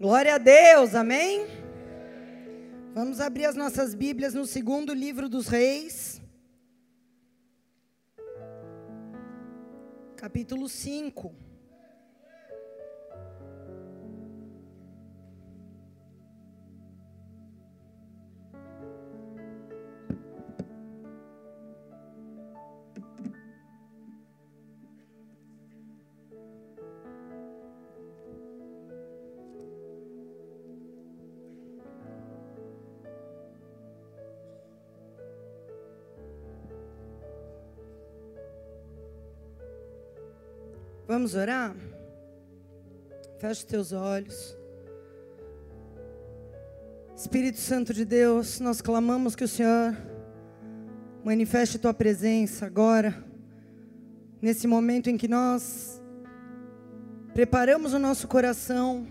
Glória a Deus, amém? Vamos abrir as nossas Bíblias no segundo livro dos Reis, capítulo 5. Vamos orar? Feche os teus olhos. Espírito Santo de Deus, nós clamamos que o Senhor manifeste tua presença agora, nesse momento em que nós preparamos o nosso coração,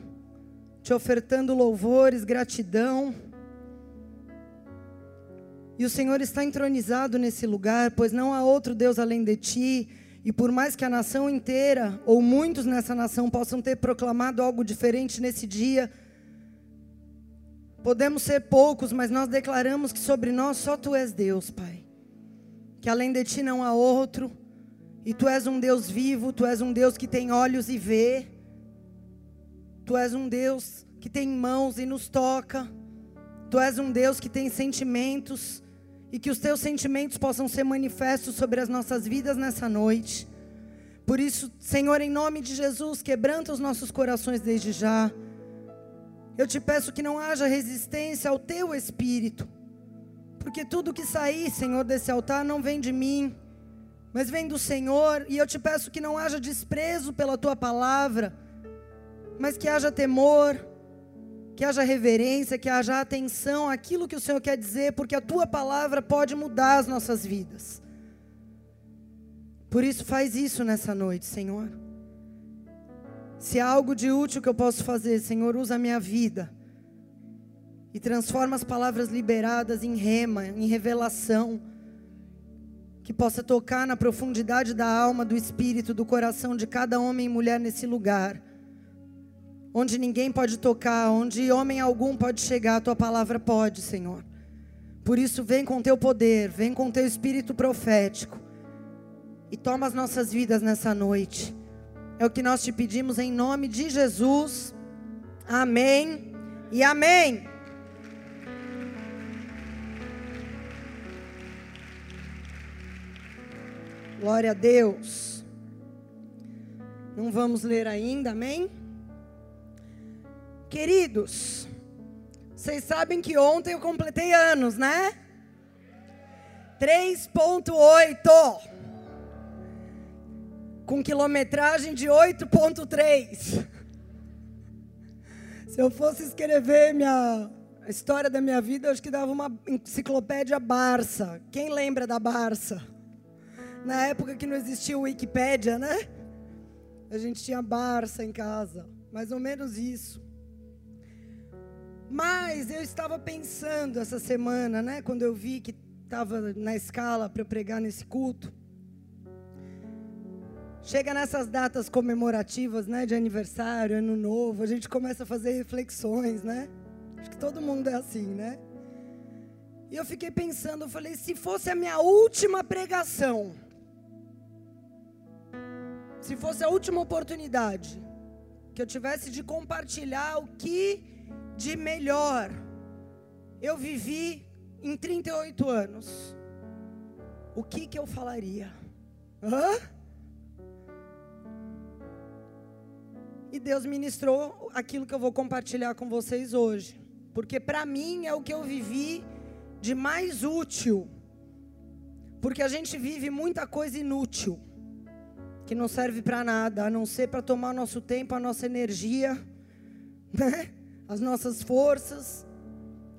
te ofertando louvores, gratidão. E o Senhor está entronizado nesse lugar, pois não há outro Deus além de ti. E por mais que a nação inteira, ou muitos nessa nação, possam ter proclamado algo diferente nesse dia, podemos ser poucos, mas nós declaramos que sobre nós só Tu és Deus, Pai. Que além de Ti não há outro, e Tu és um Deus vivo, Tu és um Deus que tem olhos e vê, Tu és um Deus que tem mãos e nos toca, Tu és um Deus que tem sentimentos e que os teus sentimentos possam ser manifestos sobre as nossas vidas nessa noite. Por isso, Senhor, em nome de Jesus, quebranta os nossos corações desde já. Eu te peço que não haja resistência ao teu espírito, porque tudo que sair, Senhor, desse altar não vem de mim, mas vem do Senhor, e eu te peço que não haja desprezo pela tua palavra, mas que haja temor, que haja reverência, que haja atenção àquilo que o Senhor quer dizer, porque a tua palavra pode mudar as nossas vidas. Por isso, faz isso nessa noite, Senhor. Se há algo de útil que eu posso fazer, Senhor, usa a minha vida e transforma as palavras liberadas em rema, em revelação, que possa tocar na profundidade da alma, do espírito, do coração de cada homem e mulher nesse lugar onde ninguém pode tocar, onde homem algum pode chegar, a tua palavra pode, Senhor. Por isso, vem com teu poder, vem com teu espírito profético e toma as nossas vidas nessa noite. É o que nós te pedimos em nome de Jesus. Amém e amém. Glória a Deus. Não vamos ler ainda, amém? Queridos, vocês sabem que ontem eu completei anos, né? 3.8 com quilometragem de 8.3. Se eu fosse escrever minha a história da minha vida, eu acho que dava uma enciclopédia Barça. Quem lembra da Barça? Na época que não existia o Wikipédia, né? A gente tinha Barça em casa, mais ou menos isso. Mas eu estava pensando essa semana, né, quando eu vi que estava na escala para pregar nesse culto. Chega nessas datas comemorativas, né, de aniversário, ano novo, a gente começa a fazer reflexões, né? Acho que todo mundo é assim, né? E eu fiquei pensando, eu falei, se fosse a minha última pregação, se fosse a última oportunidade que eu tivesse de compartilhar o que de melhor eu vivi em 38 anos, o que que eu falaria? Hã? E Deus ministrou aquilo que eu vou compartilhar com vocês hoje, porque para mim é o que eu vivi de mais útil. Porque a gente vive muita coisa inútil, que não serve para nada, a não ser para tomar nosso tempo, a nossa energia, né? As nossas forças.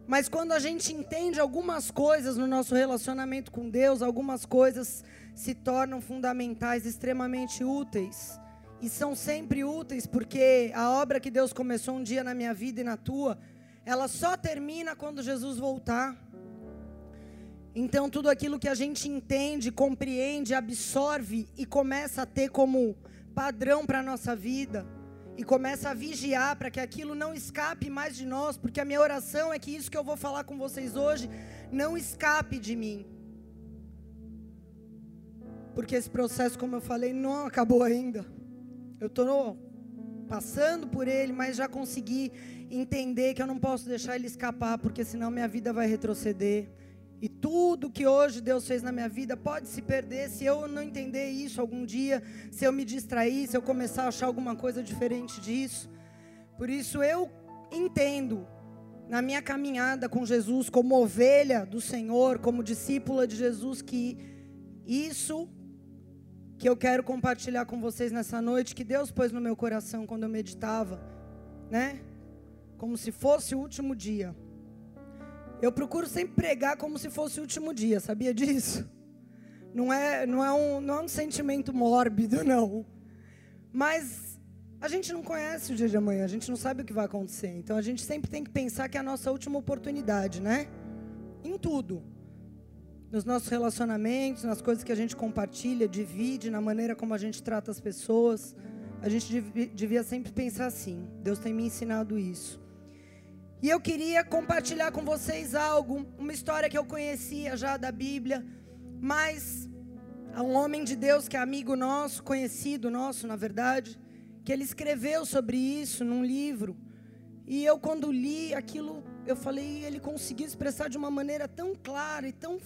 Mas quando a gente entende algumas coisas no nosso relacionamento com Deus, algumas coisas se tornam fundamentais, extremamente úteis. E são sempre úteis porque a obra que Deus começou um dia na minha vida e na tua, ela só termina quando Jesus voltar. Então, tudo aquilo que a gente entende, compreende, absorve e começa a ter como padrão para a nossa vida e começa a vigiar para que aquilo não escape mais de nós, porque a minha oração é que isso que eu vou falar com vocês hoje não escape de mim. Porque esse processo, como eu falei, não acabou ainda. Eu estou passando por ele, mas já consegui entender que eu não posso deixar ele escapar, porque senão minha vida vai retroceder. Tudo que hoje Deus fez na minha vida pode se perder se eu não entender isso algum dia, se eu me distrair, se eu começar a achar alguma coisa diferente disso. Por isso eu entendo na minha caminhada com Jesus como ovelha do Senhor, como discípula de Jesus que isso que eu quero compartilhar com vocês nessa noite, que Deus pôs no meu coração quando eu meditava, né? Como se fosse o último dia. Eu procuro sempre pregar como se fosse o último dia, sabia disso? Não é, não é, um, não é um sentimento mórbido, não. Mas a gente não conhece o dia de amanhã, a gente não sabe o que vai acontecer. Então a gente sempre tem que pensar que é a nossa última oportunidade, né? Em tudo. Nos nossos relacionamentos, nas coisas que a gente compartilha, divide, na maneira como a gente trata as pessoas. A gente devia sempre pensar assim. Deus tem me ensinado isso. E eu queria compartilhar com vocês algo, uma história que eu conhecia já da Bíblia, mas há um homem de Deus que é amigo nosso, conhecido nosso, na verdade, que ele escreveu sobre isso num livro. E eu quando li aquilo, eu falei, ele conseguiu expressar de uma maneira tão clara e tão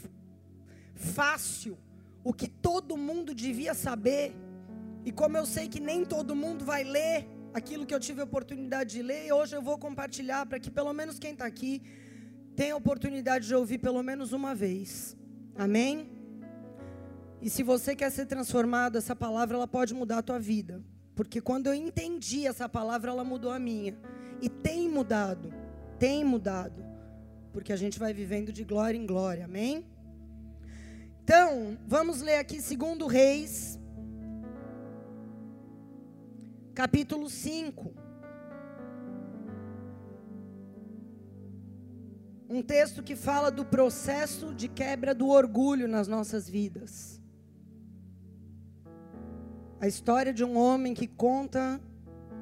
fácil o que todo mundo devia saber. E como eu sei que nem todo mundo vai ler, aquilo que eu tive a oportunidade de ler, e hoje eu vou compartilhar para que pelo menos quem está aqui tenha a oportunidade de ouvir pelo menos uma vez. Amém? E se você quer ser transformado, essa palavra ela pode mudar a tua vida. Porque quando eu entendi essa palavra, ela mudou a minha. E tem mudado. Tem mudado. Porque a gente vai vivendo de glória em glória. Amém? Então, vamos ler aqui segundo Reis capítulo 5. Um texto que fala do processo de quebra do orgulho nas nossas vidas. A história de um homem que conta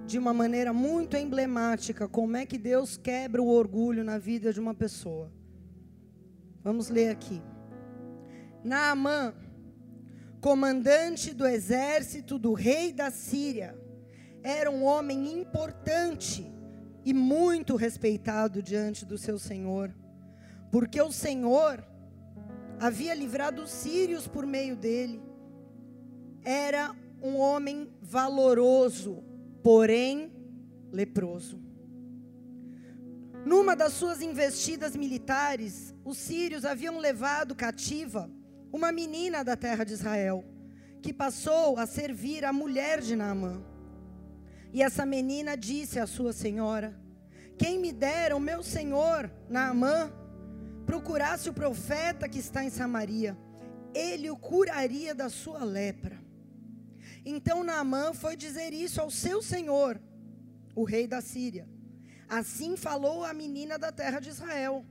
de uma maneira muito emblemática como é que Deus quebra o orgulho na vida de uma pessoa. Vamos ler aqui. Naamã, comandante do exército do rei da Síria, era um homem importante e muito respeitado diante do seu senhor, porque o Senhor havia livrado os sírios por meio dele. Era um homem valoroso, porém leproso. Numa das suas investidas militares, os sírios haviam levado cativa uma menina da terra de Israel, que passou a servir a mulher de Naamã. E essa menina disse à sua senhora: Quem me dera o meu senhor, Naamã, procurasse o profeta que está em Samaria, ele o curaria da sua lepra. Então Naamã foi dizer isso ao seu senhor, o rei da Síria. Assim falou a menina da terra de Israel.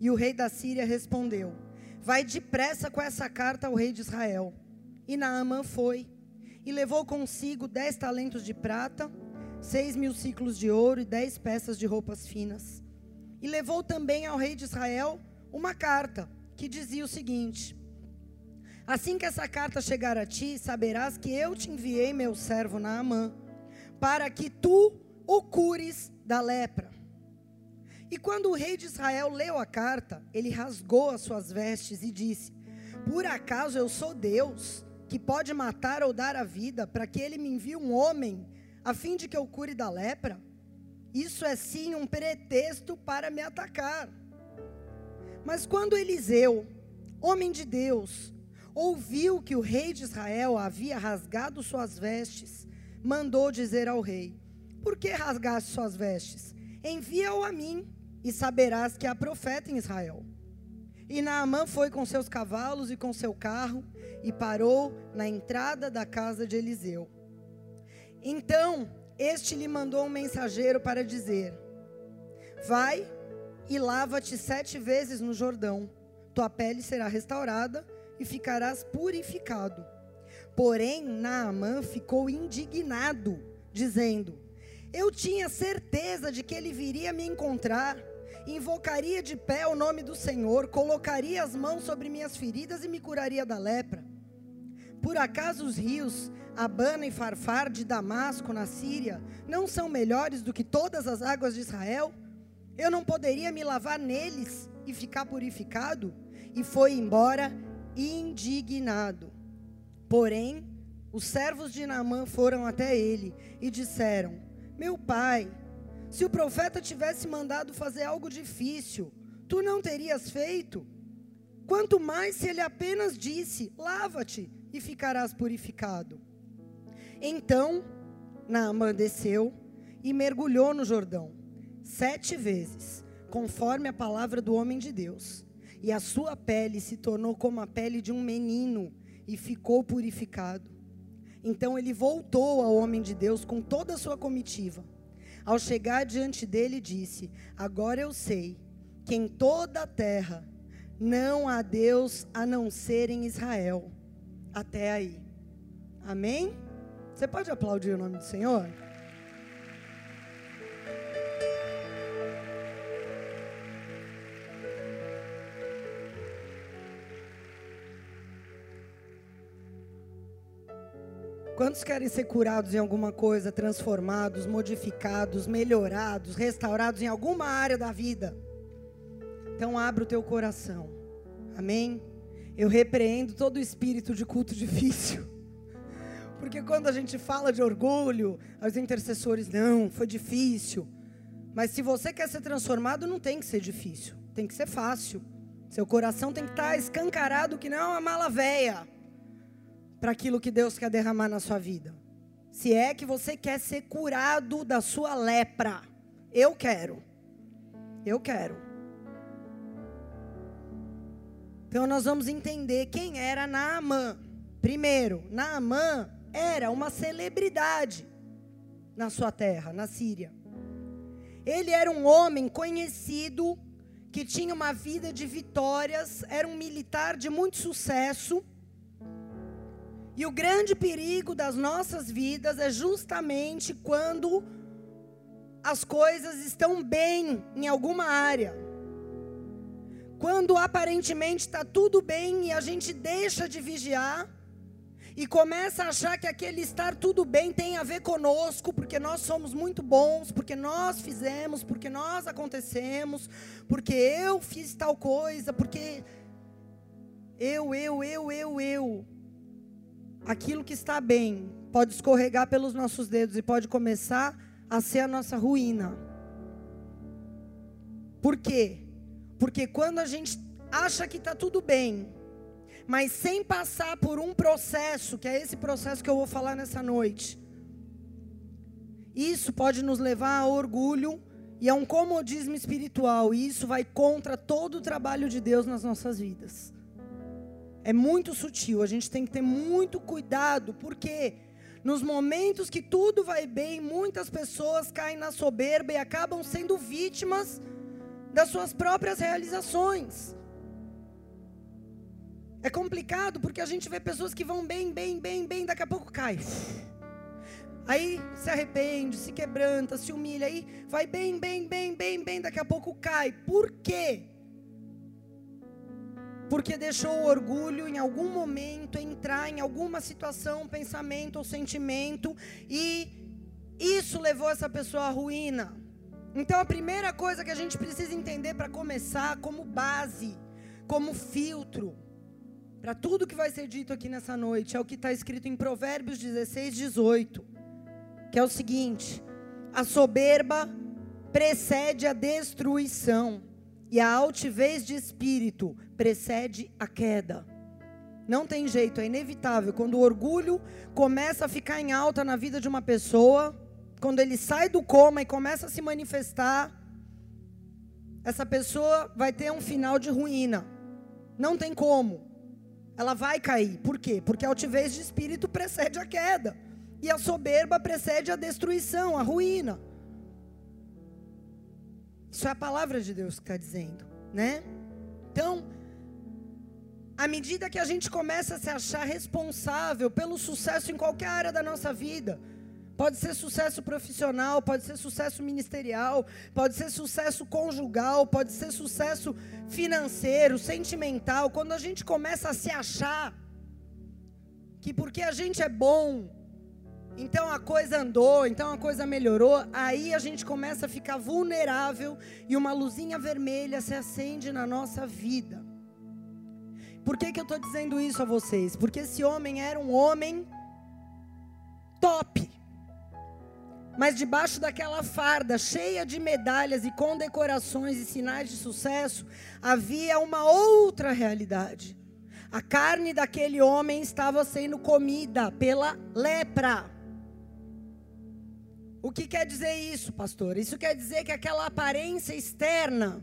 E o rei da Síria respondeu: Vai depressa com essa carta ao rei de Israel. E Naamã foi e levou consigo dez talentos de prata, seis mil ciclos de ouro e dez peças de roupas finas. E levou também ao rei de Israel uma carta que dizia o seguinte: Assim que essa carta chegar a ti, saberás que eu te enviei meu servo Naamã, para que tu o cures da lepra. E quando o rei de Israel leu a carta, ele rasgou as suas vestes e disse: Por acaso eu sou Deus? Que pode matar ou dar a vida, para que ele me envie um homem, a fim de que eu cure da lepra? Isso é sim um pretexto para me atacar. Mas quando Eliseu, homem de Deus, ouviu que o rei de Israel havia rasgado suas vestes, mandou dizer ao rei: Por que rasgaste suas vestes? Envia-o a mim, e saberás que há profeta em Israel. E Naamã foi com seus cavalos e com seu carro e parou na entrada da casa de Eliseu. Então, este lhe mandou um mensageiro para dizer: Vai e lava-te sete vezes no Jordão, tua pele será restaurada e ficarás purificado. Porém, Naamã ficou indignado, dizendo: Eu tinha certeza de que ele viria me encontrar, invocaria de pé o nome do Senhor, colocaria as mãos sobre minhas feridas e me curaria da lepra. Por acaso os rios Abana e Farfar de Damasco, na Síria, não são melhores do que todas as águas de Israel? Eu não poderia me lavar neles e ficar purificado? E foi embora indignado. Porém, os servos de Naamã foram até ele e disseram: Meu pai, se o profeta tivesse mandado fazer algo difícil, tu não terias feito? Quanto mais se ele apenas disse: Lava-te e ficarás purificado. Então, Naamã desceu e mergulhou no Jordão sete vezes, conforme a palavra do homem de Deus. E a sua pele se tornou como a pele de um menino e ficou purificado. Então ele voltou ao homem de Deus com toda a sua comitiva. Ao chegar diante dele, disse: Agora eu sei que em toda a terra não há Deus a não ser em Israel. Até aí. Amém? Você pode aplaudir o nome do Senhor? Quantos querem ser curados em alguma coisa, transformados, modificados, melhorados, restaurados em alguma área da vida? Então abra o teu coração. Amém? Eu repreendo todo espírito de culto difícil. Porque quando a gente fala de orgulho, os intercessores, não, foi difícil. Mas se você quer ser transformado, não tem que ser difícil, tem que ser fácil. Seu coração tem que estar escancarado que não é uma mala véia para aquilo que Deus quer derramar na sua vida. Se é que você quer ser curado da sua lepra, eu quero. Eu quero. Então nós vamos entender quem era Naamã. Primeiro, Naamã era uma celebridade na sua terra, na Síria. Ele era um homem conhecido que tinha uma vida de vitórias, era um militar de muito sucesso e o grande perigo das nossas vidas é justamente quando as coisas estão bem em alguma área. Quando aparentemente está tudo bem e a gente deixa de vigiar e começa a achar que aquele estar tudo bem tem a ver conosco, porque nós somos muito bons, porque nós fizemos, porque nós acontecemos, porque eu fiz tal coisa, porque eu, eu, eu, eu, eu aquilo que está bem pode escorregar pelos nossos dedos e pode começar a ser a nossa ruína. Por quê? Porque quando a gente acha que está tudo bem, mas sem passar por um processo, que é esse processo que eu vou falar nessa noite, isso pode nos levar a orgulho e a um comodismo espiritual, e isso vai contra todo o trabalho de Deus nas nossas vidas. É muito sutil, a gente tem que ter muito cuidado, porque nos momentos que tudo vai bem, muitas pessoas caem na soberba e acabam sendo vítimas das suas próprias realizações. É complicado porque a gente vê pessoas que vão bem, bem, bem, bem, daqui a pouco cai. Aí se arrepende, se quebranta, se humilha, aí vai bem, bem, bem, bem, bem, daqui a pouco cai. Por quê? porque deixou o orgulho em algum momento entrar em alguma situação, pensamento ou sentimento, e isso levou essa pessoa à ruína. Então a primeira coisa que a gente precisa entender para começar, como base, como filtro, para tudo que vai ser dito aqui nessa noite, é o que está escrito em Provérbios 16, 18, que é o seguinte: a soberba precede a destruição e a altivez de espírito precede a queda. Não tem jeito, é inevitável. Quando o orgulho começa a ficar em alta na vida de uma pessoa, quando ele sai do coma e começa a se manifestar, essa pessoa vai ter um final de ruína. Não tem como. Ela vai cair. Por quê? Porque a altivez de espírito precede a queda. E a soberba precede a destruição, a ruína. Isso é a palavra de Deus que está dizendo, né? Então, à medida que a gente começa a se achar responsável pelo sucesso em qualquer área da nossa vida, Pode ser sucesso profissional, pode ser sucesso ministerial, pode ser sucesso conjugal, pode ser sucesso financeiro, sentimental. Quando a gente começa a se achar que porque a gente é bom, então a coisa andou, então a coisa melhorou, aí a gente começa a ficar vulnerável e uma luzinha vermelha se acende na nossa vida. Por que, que eu estou dizendo isso a vocês? Porque esse homem era um homem top. Mas debaixo daquela farda cheia de medalhas e condecorações e sinais de sucesso, havia uma outra realidade. A carne daquele homem estava sendo comida pela lepra. O que quer dizer isso, pastor? Isso quer dizer que aquela aparência externa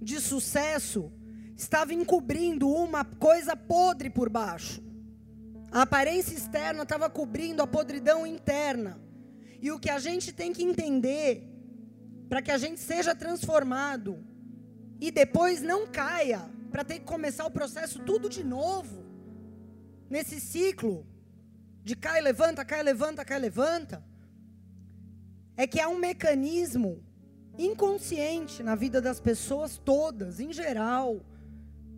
de sucesso estava encobrindo uma coisa podre por baixo. A aparência externa estava cobrindo a podridão interna. E o que a gente tem que entender para que a gente seja transformado e depois não caia para ter que começar o processo tudo de novo nesse ciclo de cai, levanta, cai, levanta, cai, levanta é que há um mecanismo inconsciente na vida das pessoas todas, em geral.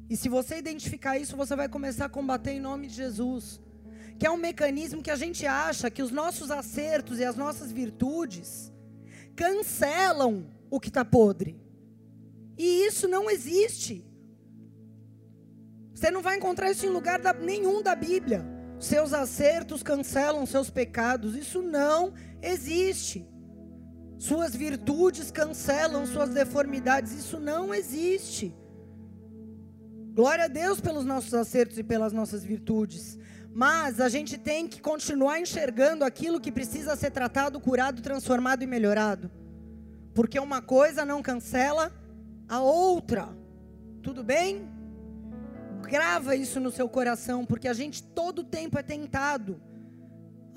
E se você identificar isso, você vai começar a combater em nome de Jesus. Que é um mecanismo que a gente acha que os nossos acertos e as nossas virtudes cancelam o que está podre. E isso não existe. Você não vai encontrar isso em lugar da, nenhum da Bíblia. Seus acertos cancelam seus pecados. Isso não existe. Suas virtudes cancelam suas deformidades. Isso não existe. Glória a Deus pelos nossos acertos e pelas nossas virtudes. Mas a gente tem que continuar enxergando aquilo que precisa ser tratado, curado, transformado e melhorado. Porque uma coisa não cancela a outra. Tudo bem? Grava isso no seu coração, porque a gente todo tempo é tentado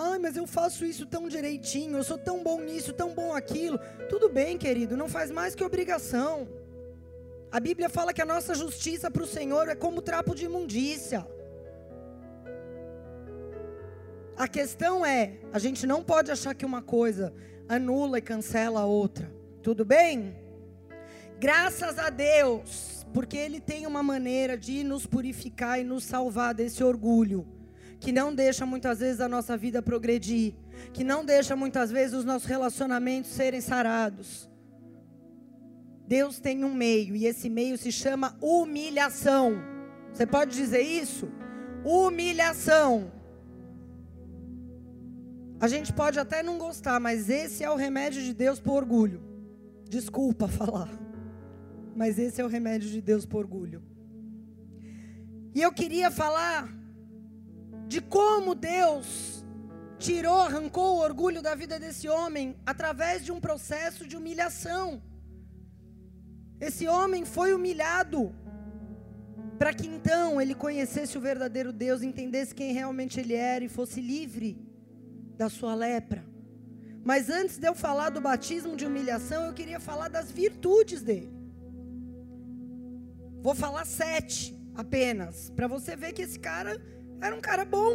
Ai, mas eu faço isso tão direitinho, eu sou tão bom nisso, tão bom aquilo. Tudo bem, querido, não faz mais que obrigação. A Bíblia fala que a nossa justiça para o Senhor é como trapo de imundícia. A questão é, a gente não pode achar que uma coisa anula e cancela a outra. Tudo bem? Graças a Deus, porque Ele tem uma maneira de nos purificar e nos salvar desse orgulho que não deixa muitas vezes a nossa vida progredir, que não deixa muitas vezes os nossos relacionamentos serem sarados. Deus tem um meio e esse meio se chama humilhação. Você pode dizer isso? Humilhação. A gente pode até não gostar, mas esse é o remédio de Deus por orgulho. Desculpa falar, mas esse é o remédio de Deus por orgulho. E eu queria falar de como Deus tirou, arrancou o orgulho da vida desse homem através de um processo de humilhação. Esse homem foi humilhado para que então ele conhecesse o verdadeiro Deus, entendesse quem realmente ele era e fosse livre da sua lepra. Mas antes de eu falar do batismo de humilhação, eu queria falar das virtudes dele. Vou falar sete apenas, para você ver que esse cara era um cara bom.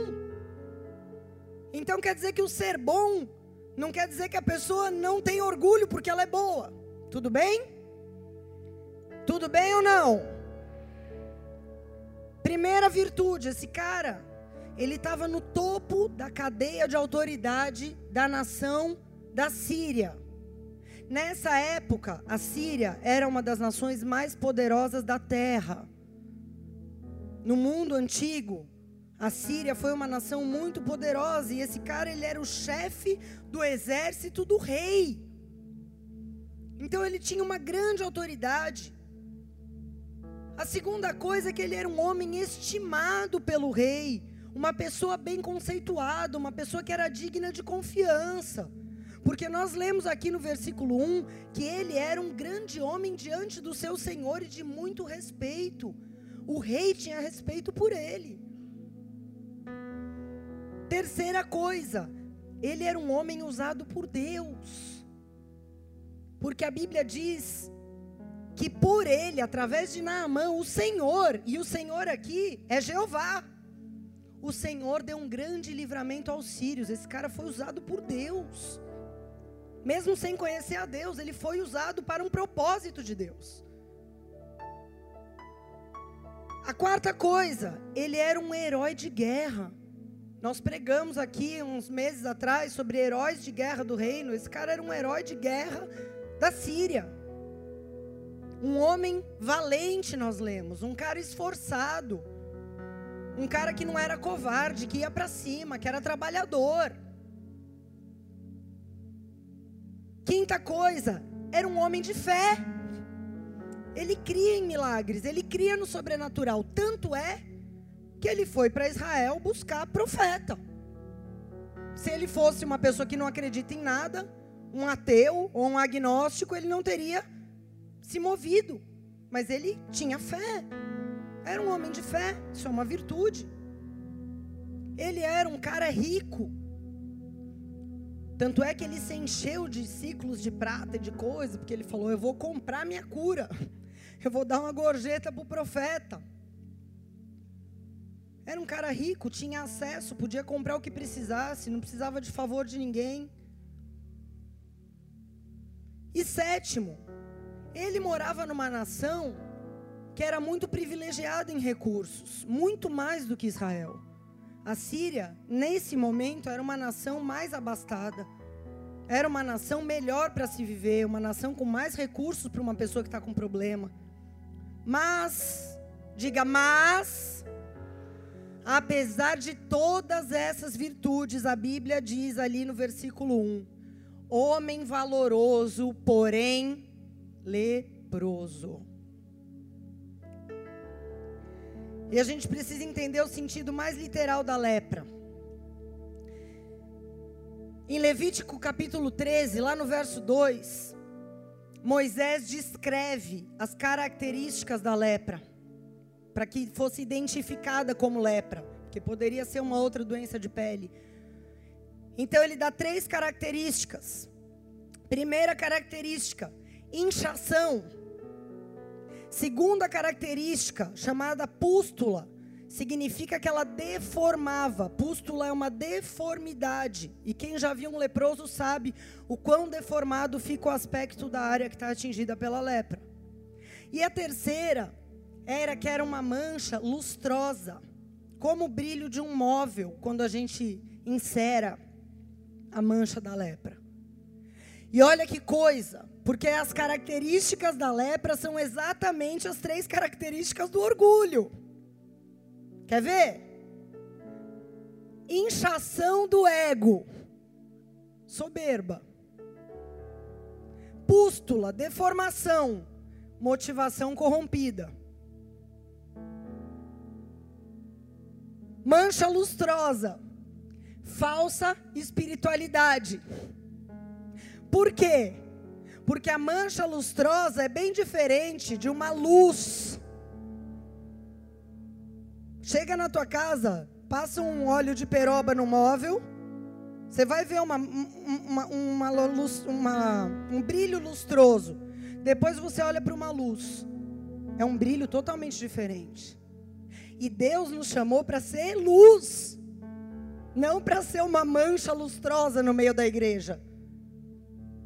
Então quer dizer que o ser bom não quer dizer que a pessoa não tem orgulho porque ela é boa. Tudo bem? Tudo bem ou não? Primeira virtude, esse cara, ele estava no topo da cadeia de autoridade da nação da Síria. Nessa época, a Síria era uma das nações mais poderosas da terra. No mundo antigo, a Síria foi uma nação muito poderosa e esse cara ele era o chefe do exército do rei. Então ele tinha uma grande autoridade. A segunda coisa é que ele era um homem estimado pelo rei, uma pessoa bem conceituada, uma pessoa que era digna de confiança. Porque nós lemos aqui no versículo 1 que ele era um grande homem diante do seu senhor e de muito respeito. O rei tinha respeito por ele. Terceira coisa, ele era um homem usado por Deus. Porque a Bíblia diz que por ele, através de Naamã, o Senhor, e o Senhor aqui é Jeová, o Senhor deu um grande livramento aos sírios. Esse cara foi usado por Deus. Mesmo sem conhecer a Deus, ele foi usado para um propósito de Deus. A quarta coisa, ele era um herói de guerra. Nós pregamos aqui uns meses atrás sobre heróis de guerra do reino. Esse cara era um herói de guerra da Síria. Um homem valente, nós lemos, um cara esforçado um cara que não era covarde, que ia para cima, que era trabalhador. Quinta coisa, era um homem de fé. Ele cria em milagres, ele cria no sobrenatural. Tanto é que ele foi para Israel buscar profeta. Se ele fosse uma pessoa que não acredita em nada, um ateu ou um agnóstico, ele não teria se movido. Mas ele tinha fé. Era um homem de fé, isso é uma virtude. Ele era um cara rico. Tanto é que ele se encheu de ciclos de prata e de coisa, porque ele falou: Eu vou comprar minha cura, eu vou dar uma gorjeta para o profeta. Era um cara rico, tinha acesso, podia comprar o que precisasse, não precisava de favor de ninguém. E sétimo, ele morava numa nação que era muito privilegiada em recursos, muito mais do que Israel. A Síria, nesse momento, era uma nação mais abastada. Era uma nação melhor para se viver, uma nação com mais recursos para uma pessoa que está com problema. Mas, diga, mas, apesar de todas essas virtudes, a Bíblia diz ali no versículo 1: homem valoroso, porém leproso. E a gente precisa entender o sentido mais literal da lepra. Em Levítico capítulo 13, lá no verso 2, Moisés descreve as características da lepra, para que fosse identificada como lepra, que poderia ser uma outra doença de pele. Então ele dá três características. Primeira característica, inchação. Segunda característica, chamada pústula, significa que ela deformava. Pústula é uma deformidade. E quem já viu um leproso sabe o quão deformado fica o aspecto da área que está atingida pela lepra. E a terceira era que era uma mancha lustrosa, como o brilho de um móvel quando a gente insera a mancha da lepra. E olha que coisa, porque as características da lepra são exatamente as três características do orgulho. Quer ver? Inchação do ego, soberba. Pústula, deformação, motivação corrompida. Mancha lustrosa, falsa espiritualidade. Por quê? Porque a mancha lustrosa é bem diferente de uma luz. Chega na tua casa, passa um óleo de peroba no móvel, você vai ver uma, uma, uma, uma, um brilho lustroso. Depois você olha para uma luz. É um brilho totalmente diferente. E Deus nos chamou para ser luz, não para ser uma mancha lustrosa no meio da igreja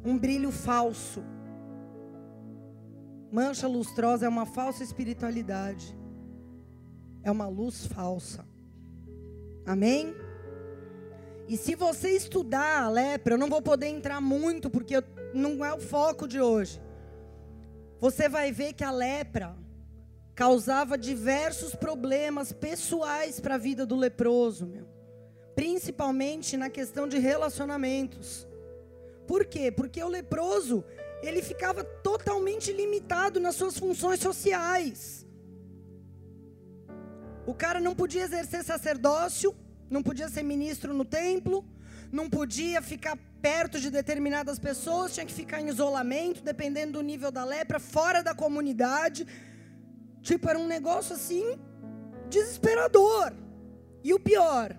um brilho falso. Mancha lustrosa é uma falsa espiritualidade. É uma luz falsa. Amém? E se você estudar a lepra, eu não vou poder entrar muito porque não é o foco de hoje. Você vai ver que a lepra causava diversos problemas pessoais para a vida do leproso, meu. Principalmente na questão de relacionamentos. Por quê? Porque o leproso, ele ficava totalmente limitado nas suas funções sociais. O cara não podia exercer sacerdócio, não podia ser ministro no templo, não podia ficar perto de determinadas pessoas, tinha que ficar em isolamento, dependendo do nível da lepra, fora da comunidade. Tipo, era um negócio assim desesperador. E o pior,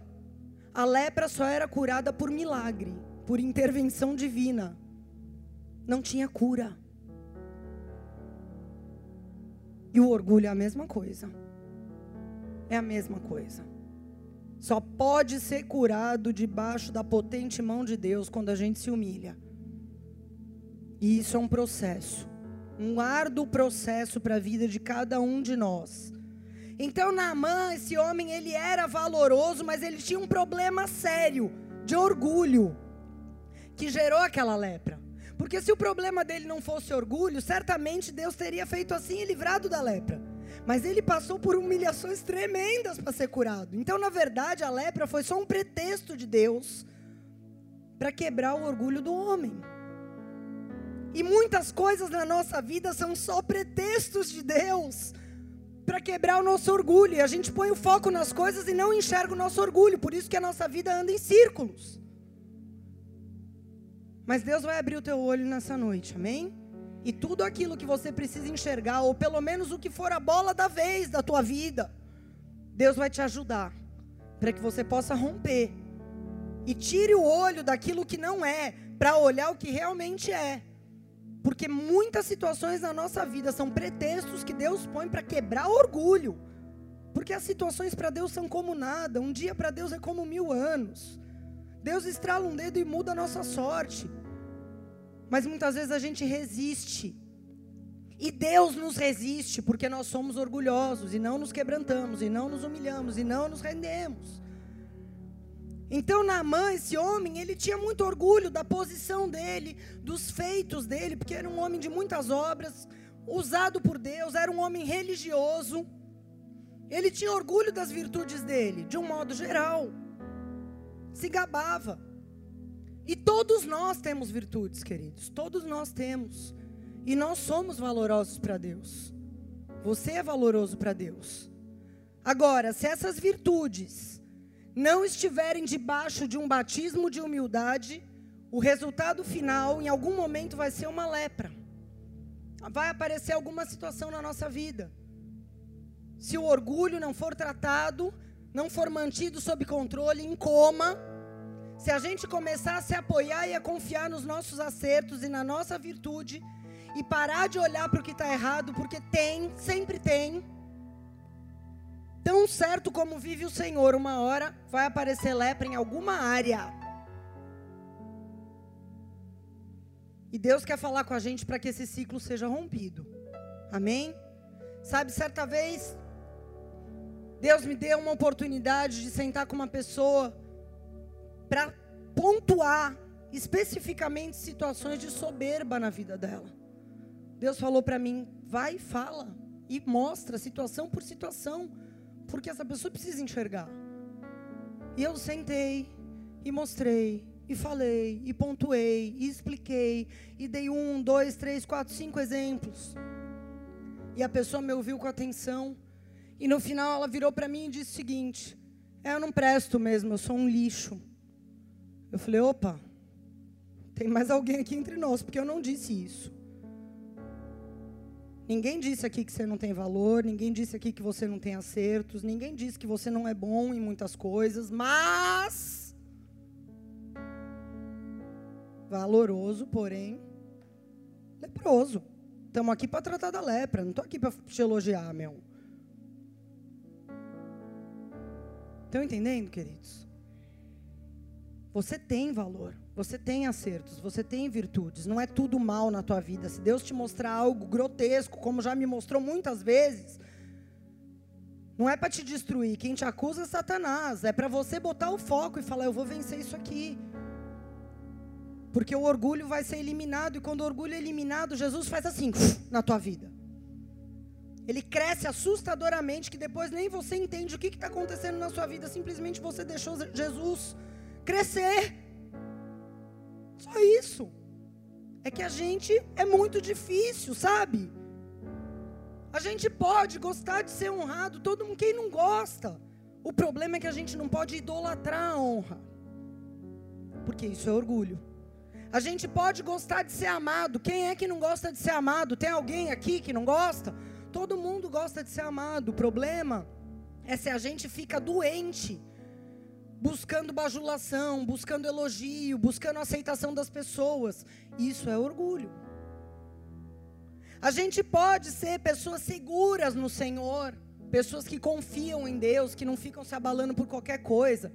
a lepra só era curada por milagre por intervenção divina, não tinha cura. E o orgulho é a mesma coisa. É a mesma coisa. só pode ser curado debaixo da potente mão de Deus quando a gente se humilha. E isso é um processo, um árduo processo para a vida de cada um de nós. Então, Naamã, esse homem, ele era valoroso, mas ele tinha um problema sério de orgulho que gerou aquela lepra. Porque se o problema dele não fosse orgulho, certamente Deus teria feito assim e livrado da lepra. Mas ele passou por humilhações tremendas para ser curado. Então, na verdade, a lepra foi só um pretexto de Deus para quebrar o orgulho do homem. E muitas coisas na nossa vida são só pretextos de Deus para quebrar o nosso orgulho. E a gente põe o foco nas coisas e não enxerga o nosso orgulho. Por isso que a nossa vida anda em círculos. Mas Deus vai abrir o teu olho nessa noite, amém? E tudo aquilo que você precisa enxergar, ou pelo menos o que for a bola da vez da tua vida, Deus vai te ajudar para que você possa romper. E tire o olho daquilo que não é, para olhar o que realmente é. Porque muitas situações na nossa vida são pretextos que Deus põe para quebrar orgulho. Porque as situações para Deus são como nada, um dia para Deus é como mil anos. Deus estrala um dedo e muda a nossa sorte. Mas muitas vezes a gente resiste. E Deus nos resiste porque nós somos orgulhosos e não nos quebrantamos, e não nos humilhamos, e não nos rendemos. Então, Naamã, esse homem, ele tinha muito orgulho da posição dele, dos feitos dele, porque era um homem de muitas obras, usado por Deus, era um homem religioso. Ele tinha orgulho das virtudes dele, de um modo geral. Se gabava. E todos nós temos virtudes, queridos. Todos nós temos. E nós somos valorosos para Deus. Você é valoroso para Deus. Agora, se essas virtudes não estiverem debaixo de um batismo de humildade, o resultado final, em algum momento, vai ser uma lepra. Vai aparecer alguma situação na nossa vida. Se o orgulho não for tratado, não for mantido sob controle, em coma, se a gente começar a se apoiar e a confiar nos nossos acertos e na nossa virtude, e parar de olhar para o que está errado, porque tem, sempre tem. Tão certo como vive o Senhor, uma hora vai aparecer lepra em alguma área. E Deus quer falar com a gente para que esse ciclo seja rompido. Amém? Sabe, certa vez, Deus me deu uma oportunidade de sentar com uma pessoa para pontuar especificamente situações de soberba na vida dela. Deus falou para mim: vai fala e mostra situação por situação, porque essa pessoa precisa enxergar. E eu sentei e mostrei e falei e pontuei e expliquei e dei um, dois, três, quatro, cinco exemplos. E a pessoa me ouviu com atenção. E no final ela virou para mim e disse o seguinte: é, Eu não presto mesmo, eu sou um lixo. Eu falei: opa, tem mais alguém aqui entre nós, porque eu não disse isso. Ninguém disse aqui que você não tem valor, ninguém disse aqui que você não tem acertos, ninguém disse que você não é bom em muitas coisas, mas. Valoroso, porém, leproso. Estamos aqui para tratar da lepra, não estou aqui para te elogiar, meu. Estão entendendo, queridos? Você tem valor, você tem acertos, você tem virtudes. Não é tudo mal na tua vida. Se Deus te mostrar algo grotesco, como já me mostrou muitas vezes, não é para te destruir. Quem te acusa é Satanás. É para você botar o foco e falar: eu vou vencer isso aqui. Porque o orgulho vai ser eliminado. E quando o orgulho é eliminado, Jesus faz assim na tua vida. Ele cresce assustadoramente que depois nem você entende o que está acontecendo na sua vida. Simplesmente você deixou Jesus crescer. Só isso. É que a gente é muito difícil, sabe? A gente pode gostar de ser honrado, todo mundo, quem não gosta. O problema é que a gente não pode idolatrar a honra. Porque isso é orgulho. A gente pode gostar de ser amado. Quem é que não gosta de ser amado? Tem alguém aqui que não gosta? Todo mundo gosta de ser amado. O problema é se a gente fica doente buscando bajulação, buscando elogio, buscando aceitação das pessoas. Isso é orgulho. A gente pode ser pessoas seguras no Senhor, pessoas que confiam em Deus, que não ficam se abalando por qualquer coisa.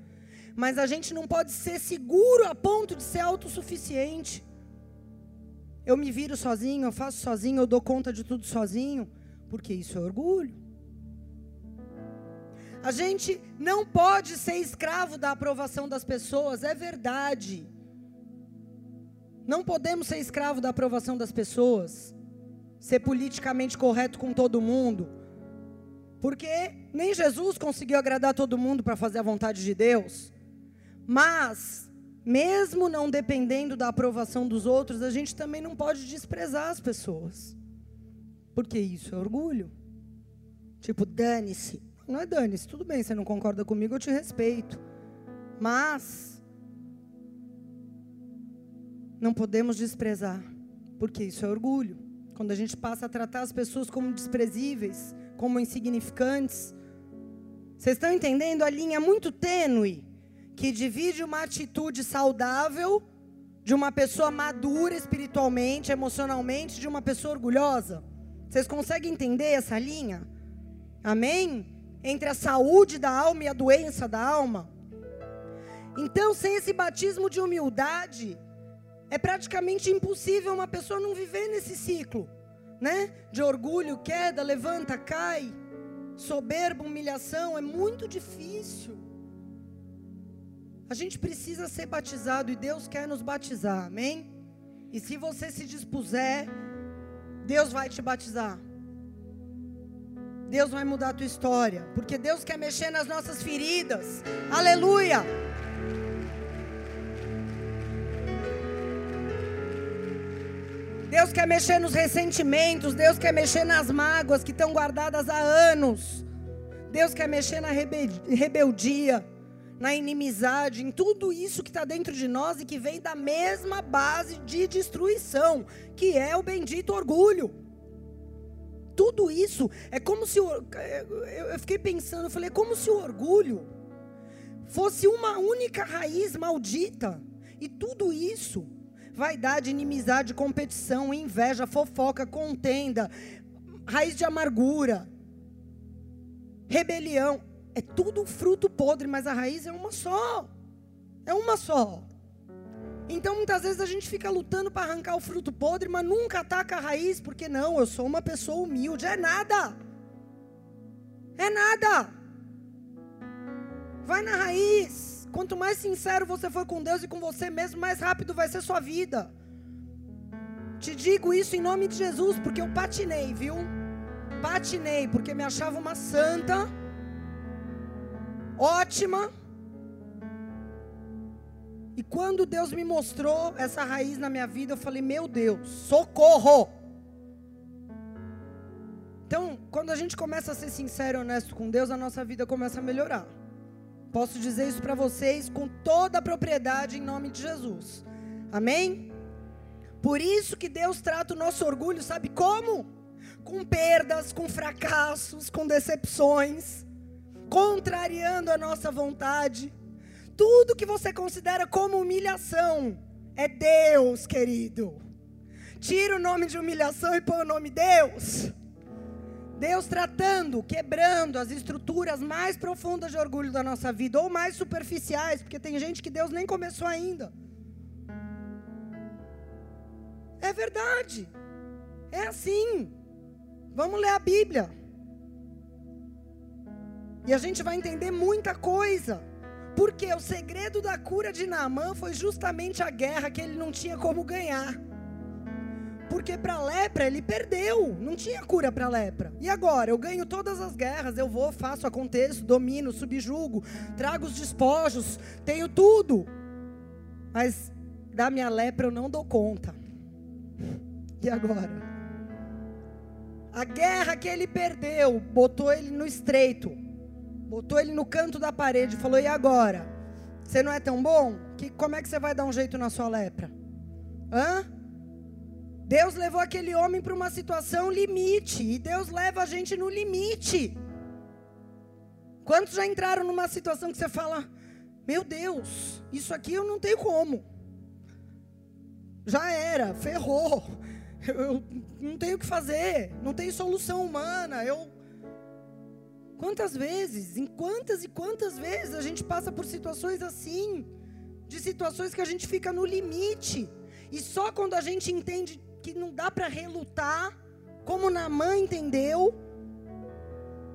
Mas a gente não pode ser seguro a ponto de ser autossuficiente. Eu me viro sozinho, eu faço sozinho, eu dou conta de tudo sozinho, porque isso é orgulho. A gente não pode ser escravo da aprovação das pessoas, é verdade. Não podemos ser escravo da aprovação das pessoas, ser politicamente correto com todo mundo, porque nem Jesus conseguiu agradar todo mundo para fazer a vontade de Deus. Mas, mesmo não dependendo da aprovação dos outros, a gente também não pode desprezar as pessoas. Porque isso é orgulho. Tipo, dane-se. Não é dane-se, tudo bem, você não concorda comigo, eu te respeito. Mas, não podemos desprezar, porque isso é orgulho. Quando a gente passa a tratar as pessoas como desprezíveis, como insignificantes. Vocês estão entendendo a linha muito tênue que divide uma atitude saudável de uma pessoa madura espiritualmente, emocionalmente, de uma pessoa orgulhosa? Vocês conseguem entender essa linha? Amém? Entre a saúde da alma e a doença da alma. Então, sem esse batismo de humildade, é praticamente impossível uma pessoa não viver nesse ciclo, né? De orgulho, queda, levanta, cai, soberba, humilhação, é muito difícil. A gente precisa ser batizado e Deus quer nos batizar, amém? E se você se dispuser, Deus vai te batizar. Deus vai mudar a tua história, porque Deus quer mexer nas nossas feridas. Aleluia! Deus quer mexer nos ressentimentos, Deus quer mexer nas mágoas que estão guardadas há anos. Deus quer mexer na rebeldia na inimizade, em tudo isso que está dentro de nós e que vem da mesma base de destruição, que é o bendito orgulho. Tudo isso é como se. Eu fiquei pensando, eu falei, é como se o orgulho fosse uma única raiz maldita. E tudo isso vaidade, inimizade, competição, inveja, fofoca, contenda, raiz de amargura, rebelião é tudo fruto podre, mas a raiz é uma só. É uma só. Então muitas vezes a gente fica lutando para arrancar o fruto podre, mas nunca ataca a raiz, porque não, eu sou uma pessoa humilde. É nada. É nada. Vai na raiz. Quanto mais sincero você for com Deus e com você mesmo, mais rápido vai ser sua vida. Te digo isso em nome de Jesus, porque eu patinei, viu? Patinei, porque me achava uma santa ótima. E quando Deus me mostrou essa raiz na minha vida, eu falei: Meu Deus, socorro! Então, quando a gente começa a ser sincero e honesto com Deus, a nossa vida começa a melhorar. Posso dizer isso para vocês com toda a propriedade em nome de Jesus. Amém? Por isso que Deus trata o nosso orgulho, sabe como? Com perdas, com fracassos, com decepções contrariando a nossa vontade. Tudo que você considera como humilhação é Deus, querido. Tira o nome de humilhação e põe o nome Deus. Deus tratando, quebrando as estruturas mais profundas de orgulho da nossa vida, ou mais superficiais, porque tem gente que Deus nem começou ainda. É verdade. É assim. Vamos ler a Bíblia. E a gente vai entender muita coisa. Porque o segredo da cura de Naamã foi justamente a guerra que ele não tinha como ganhar. Porque para lepra ele perdeu, não tinha cura para lepra. E agora? Eu ganho todas as guerras, eu vou, faço, aconteço, domino, subjugo, trago os despojos, tenho tudo. Mas da minha lepra eu não dou conta. E agora? A guerra que ele perdeu botou ele no estreito. Botou ele no canto da parede e falou: E agora? Você não é tão bom? Que, como é que você vai dar um jeito na sua lepra? Hã? Deus levou aquele homem para uma situação limite. E Deus leva a gente no limite. Quantos já entraram numa situação que você fala: Meu Deus, isso aqui eu não tenho como. Já era, ferrou. Eu, eu não tenho o que fazer. Não tem solução humana. Eu Quantas vezes, em quantas e quantas vezes a gente passa por situações assim, de situações que a gente fica no limite, e só quando a gente entende que não dá para relutar, como Namã entendeu,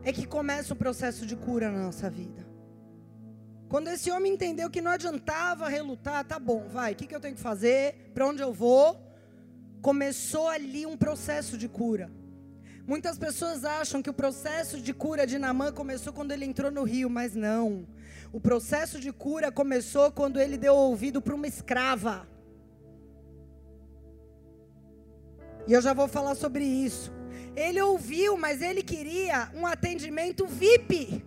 é que começa o processo de cura na nossa vida. Quando esse homem entendeu que não adiantava relutar, tá bom, vai, o que, que eu tenho que fazer? Para onde eu vou? Começou ali um processo de cura. Muitas pessoas acham que o processo de cura de Namã começou quando ele entrou no rio, mas não. O processo de cura começou quando ele deu ouvido para uma escrava. E eu já vou falar sobre isso. Ele ouviu, mas ele queria um atendimento VIP.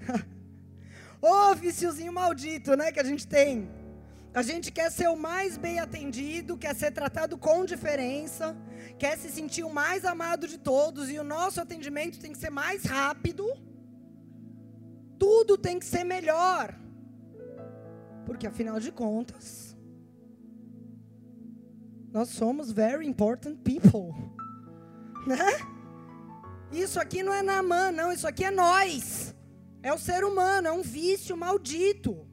Ô, oh, viciozinho maldito, né, que a gente tem. A gente quer ser o mais bem atendido, quer ser tratado com diferença, quer se sentir o mais amado de todos e o nosso atendimento tem que ser mais rápido. Tudo tem que ser melhor. Porque afinal de contas, nós somos very important people. Né? Isso aqui não é Namã, não, isso aqui é nós. É o ser humano, é um vício maldito.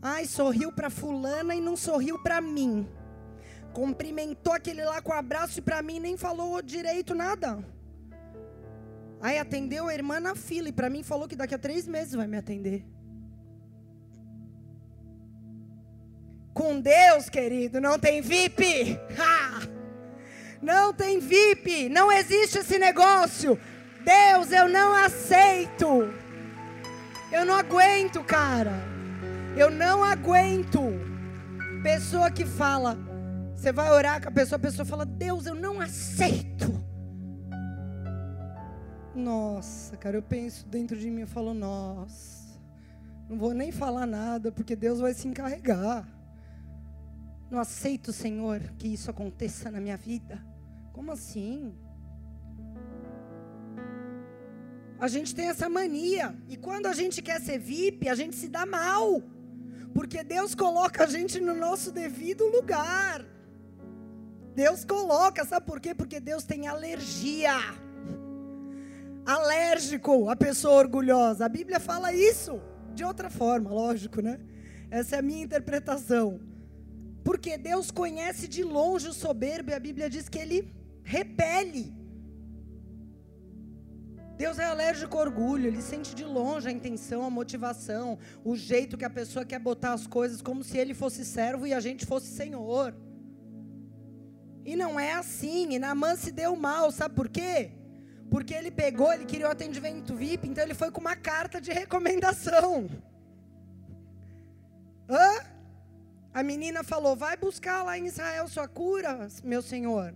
Ai, sorriu para fulana e não sorriu para mim. Cumprimentou aquele lá com abraço e para mim nem falou direito nada. Aí atendeu a irmã na fila e para mim falou que daqui a três meses vai me atender. Com Deus, querido, não tem VIP. Ha! Não tem VIP. Não existe esse negócio. Deus, eu não aceito. Eu não aguento, cara. Eu não aguento. Pessoa que fala, você vai orar com a pessoa, a pessoa fala: Deus, eu não aceito. Nossa, cara, eu penso dentro de mim, eu falo: Nossa, não vou nem falar nada, porque Deus vai se encarregar. Não aceito, Senhor, que isso aconteça na minha vida. Como assim? A gente tem essa mania. E quando a gente quer ser VIP, a gente se dá mal. Porque Deus coloca a gente no nosso devido lugar. Deus coloca, sabe por quê? Porque Deus tem alergia. Alérgico a pessoa orgulhosa. A Bíblia fala isso de outra forma, lógico, né? Essa é a minha interpretação. Porque Deus conhece de longe o soberbo e a Bíblia diz que ele repele. Deus é alérgico ao orgulho, ele sente de longe a intenção, a motivação, o jeito que a pessoa quer botar as coisas como se ele fosse servo e a gente fosse senhor. E não é assim, e Naamã se deu mal, sabe por quê? Porque ele pegou, ele queria o atendimento VIP, então ele foi com uma carta de recomendação. Hã? A menina falou: vai buscar lá em Israel sua cura, meu senhor.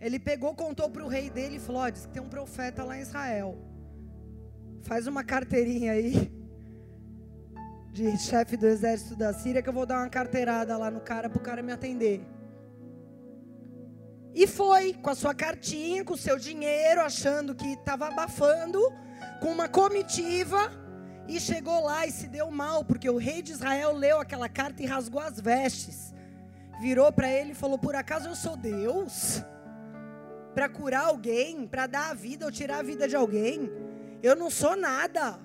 Ele pegou, contou para o rei dele e falou: oh, diz que tem um profeta lá em Israel. Faz uma carteirinha aí de chefe do exército da Síria que eu vou dar uma carteirada lá no cara para o cara me atender. E foi com a sua cartinha, com o seu dinheiro, achando que estava abafando, com uma comitiva, e chegou lá e se deu mal, porque o rei de Israel leu aquela carta e rasgou as vestes. Virou para ele e falou: Por acaso eu sou Deus? Para curar alguém, para dar a vida ou tirar a vida de alguém. Eu não sou nada.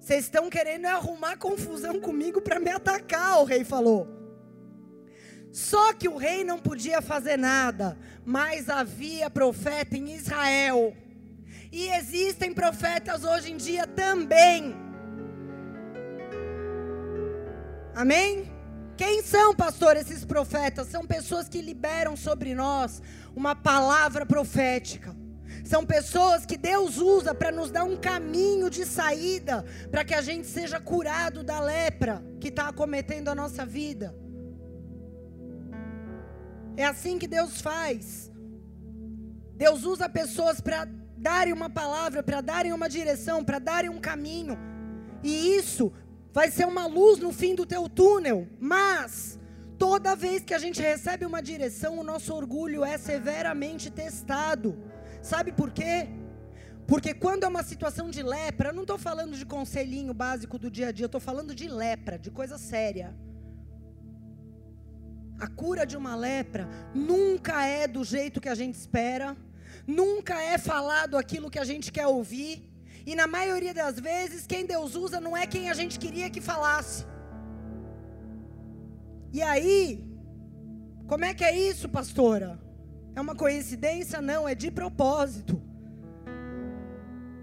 Vocês estão querendo arrumar confusão comigo para me atacar, o rei falou. Só que o rei não podia fazer nada, mas havia profeta em Israel. E existem profetas hoje em dia também. Amém? Quem são, pastor, esses profetas? São pessoas que liberam sobre nós uma palavra profética. São pessoas que Deus usa para nos dar um caminho de saída, para que a gente seja curado da lepra que está acometendo a nossa vida. É assim que Deus faz. Deus usa pessoas para darem uma palavra, para darem uma direção, para darem um caminho. E isso vai ser uma luz no fim do teu túnel, mas toda vez que a gente recebe uma direção, o nosso orgulho é severamente testado. Sabe por quê? Porque quando é uma situação de lepra, eu não estou falando de conselhinho básico do dia a dia, eu estou falando de lepra, de coisa séria. A cura de uma lepra nunca é do jeito que a gente espera, nunca é falado aquilo que a gente quer ouvir, E na maioria das vezes, quem Deus usa não é quem a gente queria que falasse. E aí, como é que é isso, pastora? É uma coincidência? Não, é de propósito.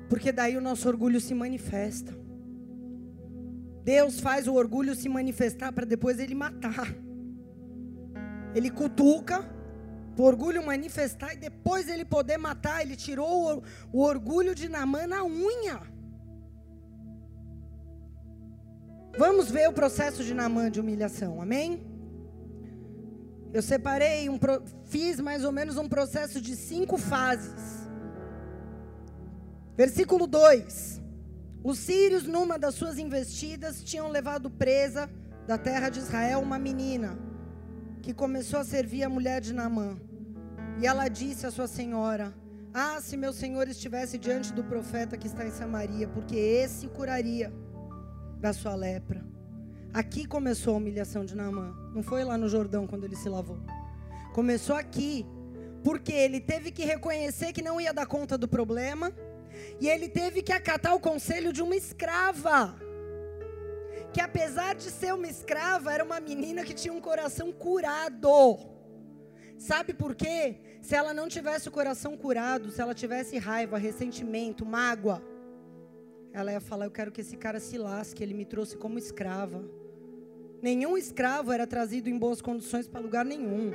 Porque daí o nosso orgulho se manifesta. Deus faz o orgulho se manifestar para depois ele matar. Ele cutuca, o orgulho manifestar e depois ele poder matar. Ele tirou o, o orgulho de Namã na unha. Vamos ver o processo de Namã de humilhação, amém? Eu separei, um, fiz mais ou menos um processo de cinco fases. Versículo 2: Os sírios, numa das suas investidas, tinham levado presa da terra de Israel uma menina que começou a servir a mulher de Naamã. E ela disse à sua senhora: Ah, se meu senhor estivesse diante do profeta que está em Samaria, porque esse curaria da sua lepra. Aqui começou a humilhação de Naamã. Não foi lá no Jordão quando ele se lavou. Começou aqui. Porque ele teve que reconhecer que não ia dar conta do problema. E ele teve que acatar o conselho de uma escrava. Que apesar de ser uma escrava, era uma menina que tinha um coração curado. Sabe por quê? Se ela não tivesse o coração curado, se ela tivesse raiva, ressentimento, mágoa, ela ia falar: Eu quero que esse cara se lasque, ele me trouxe como escrava. Nenhum escravo era trazido em boas condições para lugar nenhum.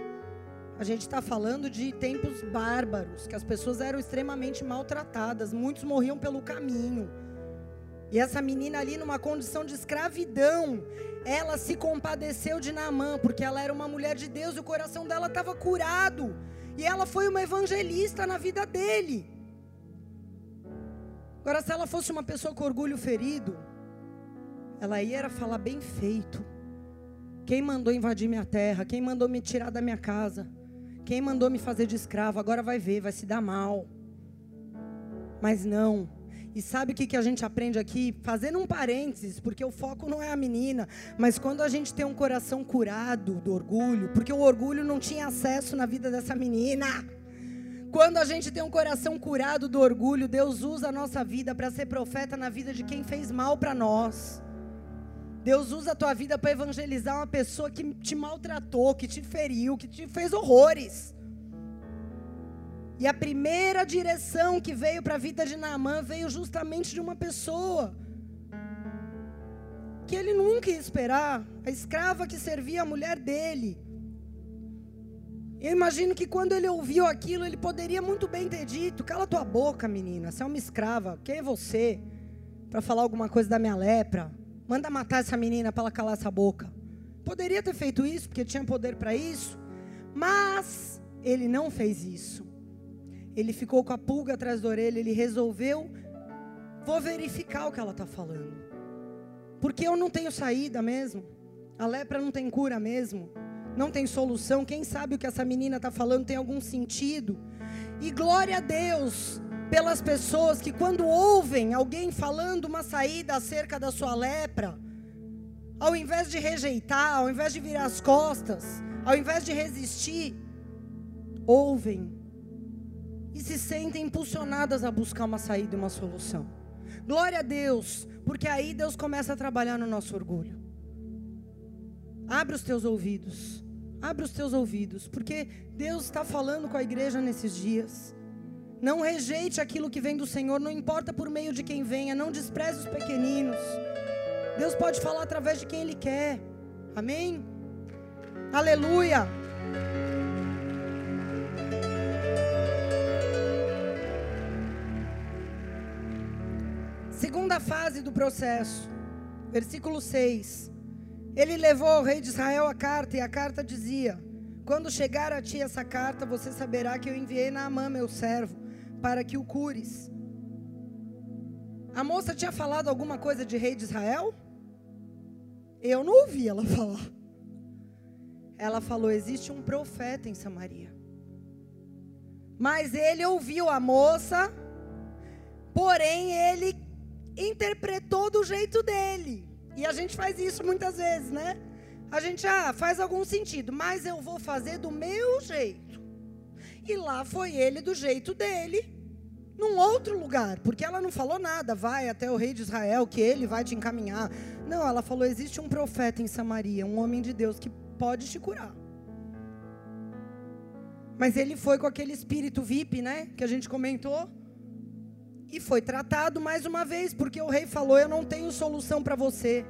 A gente está falando de tempos bárbaros, que as pessoas eram extremamente maltratadas, muitos morriam pelo caminho. E essa menina ali, numa condição de escravidão, ela se compadeceu de Naamã, porque ela era uma mulher de Deus e o coração dela estava curado. E ela foi uma evangelista na vida dele. Agora, se ela fosse uma pessoa com orgulho ferido, ela ia falar bem feito. Quem mandou invadir minha terra? Quem mandou me tirar da minha casa? Quem mandou me fazer de escravo? Agora vai ver, vai se dar mal. Mas não. E sabe o que, que a gente aprende aqui? Fazendo um parênteses, porque o foco não é a menina, mas quando a gente tem um coração curado do orgulho, porque o orgulho não tinha acesso na vida dessa menina. Quando a gente tem um coração curado do orgulho, Deus usa a nossa vida para ser profeta na vida de quem fez mal para nós. Deus usa a tua vida para evangelizar uma pessoa que te maltratou, que te feriu, que te fez horrores. E a primeira direção que veio para a vida de Naamã veio justamente de uma pessoa que ele nunca ia esperar, a escrava que servia a mulher dele. Eu imagino que quando ele ouviu aquilo, ele poderia muito bem ter dito: Cala tua boca, menina, você é uma escrava, quem é você para falar alguma coisa da minha lepra? Manda matar essa menina para ela calar essa boca. Poderia ter feito isso, porque tinha poder para isso. Mas ele não fez isso. Ele ficou com a pulga atrás da orelha. Ele resolveu: vou verificar o que ela está falando. Porque eu não tenho saída mesmo. A lepra não tem cura mesmo. Não tem solução. Quem sabe o que essa menina está falando tem algum sentido. E glória a Deus pelas pessoas que, quando ouvem alguém falando uma saída acerca da sua lepra, ao invés de rejeitar, ao invés de virar as costas, ao invés de resistir, ouvem e se sentem impulsionadas a buscar uma saída e uma solução. Glória a Deus, porque aí Deus começa a trabalhar no nosso orgulho. Abre os teus ouvidos, abre os teus ouvidos, porque Deus está falando com a igreja nesses dias. Não rejeite aquilo que vem do Senhor, não importa por meio de quem venha, não despreze os pequeninos. Deus pode falar através de quem Ele quer. Amém? Aleluia. Fase do processo, versículo 6. Ele levou ao rei de Israel a carta, e a carta dizia: Quando chegar a ti essa carta, você saberá que eu enviei Naamã, meu servo para que o cures. A moça tinha falado alguma coisa de rei de Israel? Eu não ouvi ela falar. Ela falou: existe um profeta em Samaria. Mas ele ouviu a moça, porém ele interpretou do jeito dele. E a gente faz isso muitas vezes, né? A gente ah, faz algum sentido, mas eu vou fazer do meu jeito. E lá foi ele do jeito dele. num outro lugar, porque ela não falou nada, vai até o rei de Israel, que ele vai te encaminhar. Não, ela falou: existe um profeta em Samaria, um homem de Deus que pode te curar. Mas ele foi com aquele espírito VIP, né? Que a gente comentou. E foi tratado mais uma vez, porque o rei falou: Eu não tenho solução para você.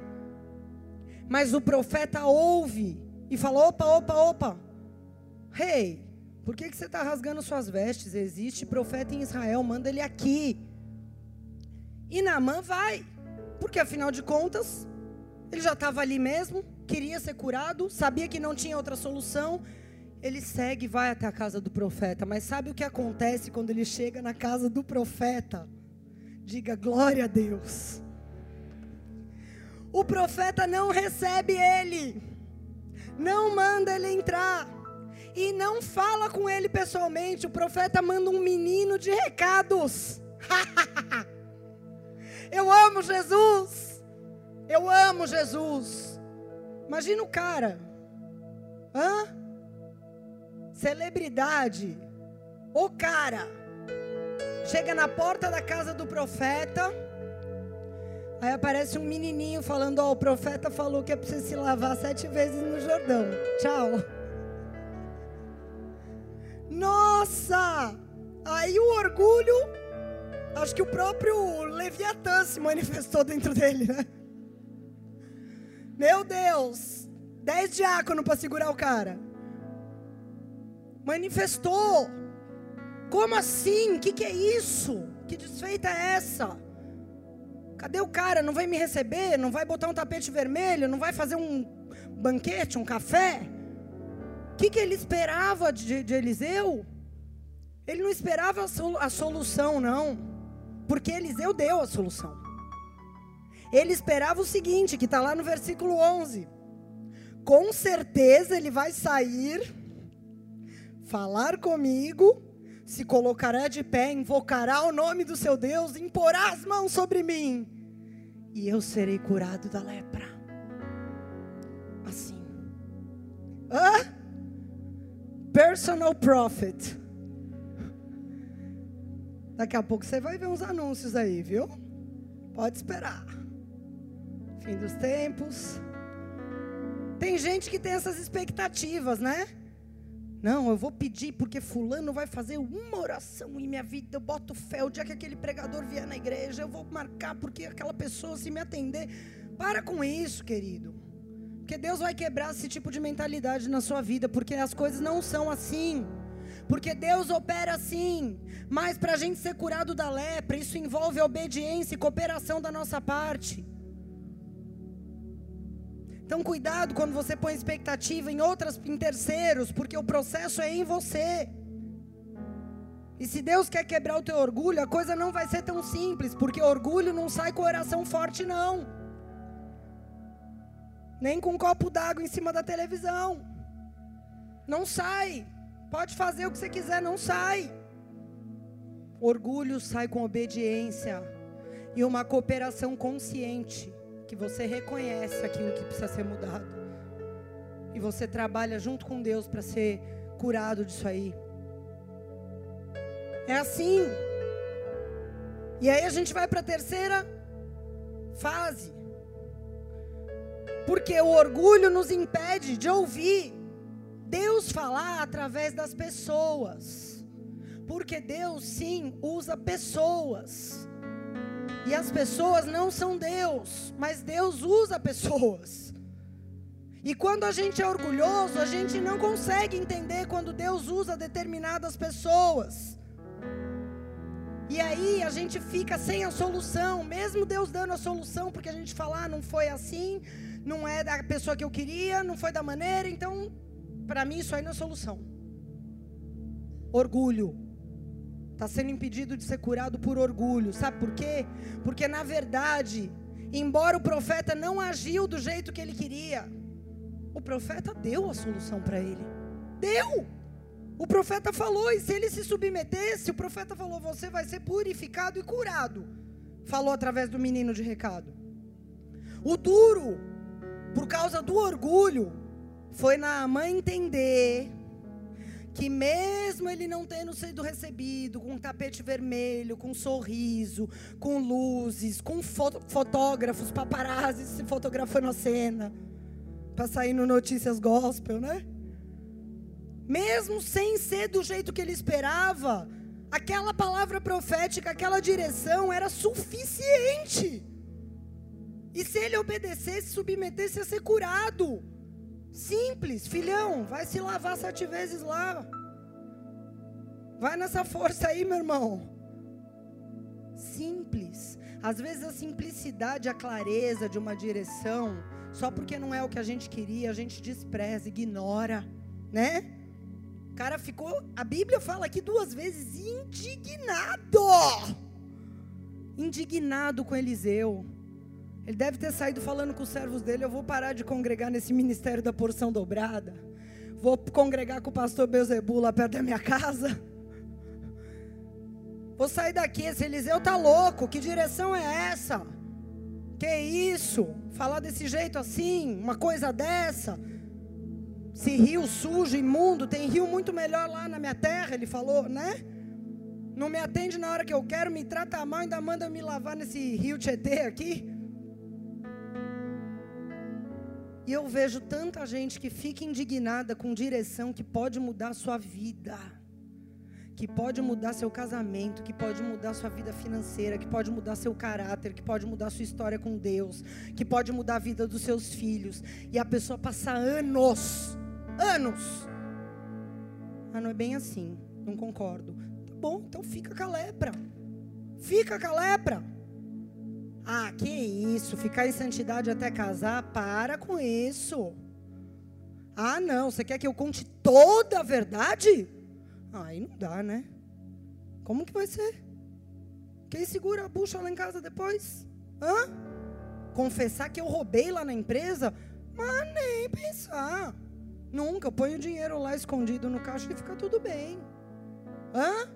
Mas o profeta ouve e falou: Opa, opa, opa. Rei, por que, que você está rasgando suas vestes? Existe profeta em Israel, manda ele aqui. E Naamã vai, porque afinal de contas, ele já estava ali mesmo, queria ser curado, sabia que não tinha outra solução. Ele segue e vai até a casa do profeta. Mas sabe o que acontece quando ele chega na casa do profeta? Diga glória a Deus. O profeta não recebe ele, não manda ele entrar e não fala com ele pessoalmente. O profeta manda um menino de recados. Eu amo Jesus. Eu amo Jesus. Imagina o cara. Hã? Celebridade, o cara, chega na porta da casa do profeta, aí aparece um menininho falando: Ó, oh, o profeta falou que é preciso se lavar sete vezes no Jordão. Tchau. Nossa! Aí o orgulho, acho que o próprio Leviatã se manifestou dentro dele, né? Meu Deus! Dez diáconos para segurar o cara manifestou. Como assim? O que, que é isso? Que desfeita é essa? Cadê o cara? Não vai me receber? Não vai botar um tapete vermelho? Não vai fazer um banquete, um café? O que, que ele esperava de, de Eliseu? Ele não esperava a solução, não. Porque Eliseu deu a solução. Ele esperava o seguinte, que está lá no versículo 11. Com certeza ele vai sair falar comigo, se colocará de pé, invocará o nome do seu Deus, imporá as mãos sobre mim, e eu serei curado da lepra. Assim. Hã? Personal prophet. Daqui a pouco você vai ver uns anúncios aí, viu? Pode esperar. Fim dos tempos. Tem gente que tem essas expectativas, né? Não, eu vou pedir porque fulano vai fazer uma oração em minha vida. Eu boto fé. O dia que aquele pregador vier na igreja, eu vou marcar porque aquela pessoa se me atender. Para com isso, querido. Porque Deus vai quebrar esse tipo de mentalidade na sua vida, porque as coisas não são assim. Porque Deus opera assim. Mas para a gente ser curado da lepra, isso envolve obediência e cooperação da nossa parte. Então, cuidado quando você põe expectativa em outras, em terceiros, porque o processo é em você. E se Deus quer quebrar o teu orgulho, a coisa não vai ser tão simples, porque orgulho não sai com oração forte, não. Nem com um copo d'água em cima da televisão. Não sai. Pode fazer o que você quiser, não sai. Orgulho sai com obediência e uma cooperação consciente que você reconhece aquilo que precisa ser mudado. E você trabalha junto com Deus para ser curado disso aí. É assim. E aí a gente vai para a terceira fase. Porque o orgulho nos impede de ouvir Deus falar através das pessoas. Porque Deus sim usa pessoas. E as pessoas não são Deus, mas Deus usa pessoas. E quando a gente é orgulhoso, a gente não consegue entender quando Deus usa determinadas pessoas. E aí a gente fica sem a solução, mesmo Deus dando a solução, porque a gente fala, ah, não foi assim, não é da pessoa que eu queria, não foi da maneira, então, para mim isso aí não é solução. Orgulho está sendo impedido de ser curado por orgulho. Sabe por quê? Porque na verdade, embora o profeta não agiu do jeito que ele queria, o profeta deu a solução para ele. Deu! O profeta falou, e se ele se submetesse, o profeta falou: Você vai ser purificado e curado. Falou através do menino de recado. O duro, por causa do orgulho, foi na mãe entender que mesmo ele não tendo sido recebido com um tapete vermelho, com um sorriso, com luzes, com fotógrafos, paparazzi se fotografando a cena, para sair no Notícias Gospel, né? Mesmo sem ser do jeito que ele esperava, aquela palavra profética, aquela direção era suficiente. E se ele obedecesse, submetesse a ser curado. Simples, filhão, vai se lavar sete vezes lá. Vai nessa força aí, meu irmão. Simples. Às vezes a simplicidade, a clareza de uma direção, só porque não é o que a gente queria, a gente despreza, ignora, né? O cara ficou, a Bíblia fala aqui duas vezes, indignado. Indignado com Eliseu. Ele deve ter saído falando com os servos dele: Eu vou parar de congregar nesse ministério da porção dobrada. Vou congregar com o pastor Beuzebu lá perto da minha casa. Vou sair daqui. Esse Eliseu tá louco. Que direção é essa? Que isso? Falar desse jeito assim? Uma coisa dessa? Se rio sujo, imundo, tem rio muito melhor lá na minha terra, ele falou, né? Não me atende na hora que eu quero, me trata mal, ainda manda me lavar nesse rio Tietê aqui. E eu vejo tanta gente que fica indignada com direção que pode mudar a sua vida, que pode mudar seu casamento, que pode mudar sua vida financeira, que pode mudar seu caráter, que pode mudar sua história com Deus, que pode mudar a vida dos seus filhos. E a pessoa passa anos, anos. Ah, não é bem assim, não concordo. Tá bom, então fica com a lepra. Fica com a lepra. Ah, que isso, ficar em santidade até casar? Para com isso. Ah, não, você quer que eu conte toda a verdade? Aí não dá, né? Como que vai ser? Quem segura a bucha lá em casa depois? Hã? Confessar que eu roubei lá na empresa? Mas nem pensar. Nunca. Eu ponho o dinheiro lá escondido no caixa e fica tudo bem. Hã?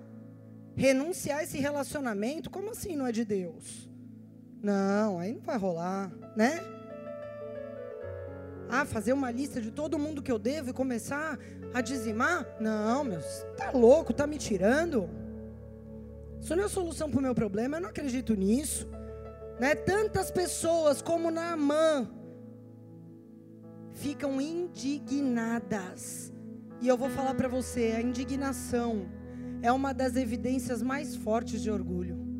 Renunciar esse relacionamento? Como assim não é de Deus? Não, aí não vai rolar, né? Ah, fazer uma lista de todo mundo que eu devo e começar a dizimar? Não, meu, tá louco, tá me tirando? Isso não é solução para o meu problema, eu não acredito nisso. Né? Tantas pessoas como Naamã ficam indignadas. E eu vou falar para você, a indignação é uma das evidências mais fortes de orgulho.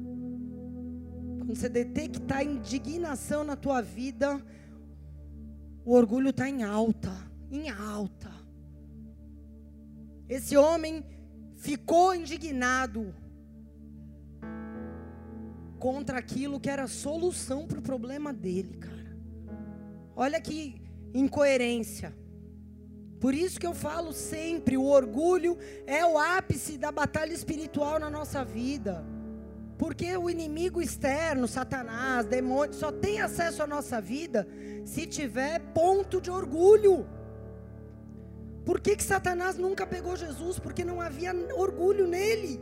Quando você detectar indignação na tua vida, o orgulho está em alta, em alta. Esse homem ficou indignado contra aquilo que era a solução para o problema dele, cara. Olha que incoerência. Por isso que eu falo sempre, o orgulho é o ápice da batalha espiritual na nossa vida. Porque o inimigo externo, Satanás, demônio, só tem acesso à nossa vida se tiver ponto de orgulho. Por que, que Satanás nunca pegou Jesus? Porque não havia orgulho nele.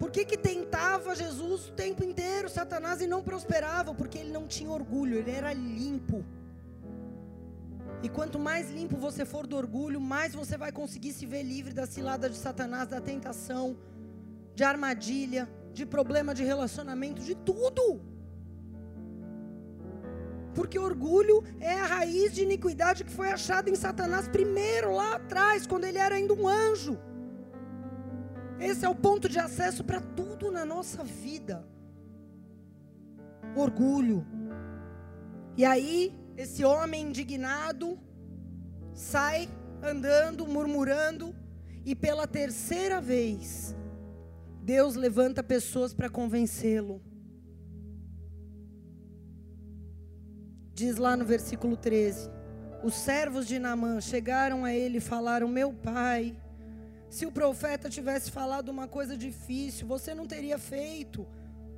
Por que, que tentava Jesus o tempo inteiro, Satanás, e não prosperava? Porque ele não tinha orgulho, ele era limpo. E quanto mais limpo você for do orgulho, mais você vai conseguir se ver livre da cilada de Satanás, da tentação de armadilha, de problema de relacionamento, de tudo. Porque orgulho é a raiz de iniquidade que foi achada em Satanás primeiro, lá atrás, quando ele era ainda um anjo. Esse é o ponto de acesso para tudo na nossa vida. Orgulho. E aí, esse homem indignado sai andando, murmurando, e pela terceira vez Deus levanta pessoas para convencê-lo. Diz lá no versículo 13: Os servos de Naamã chegaram a ele e falaram: Meu pai, se o profeta tivesse falado uma coisa difícil, você não teria feito.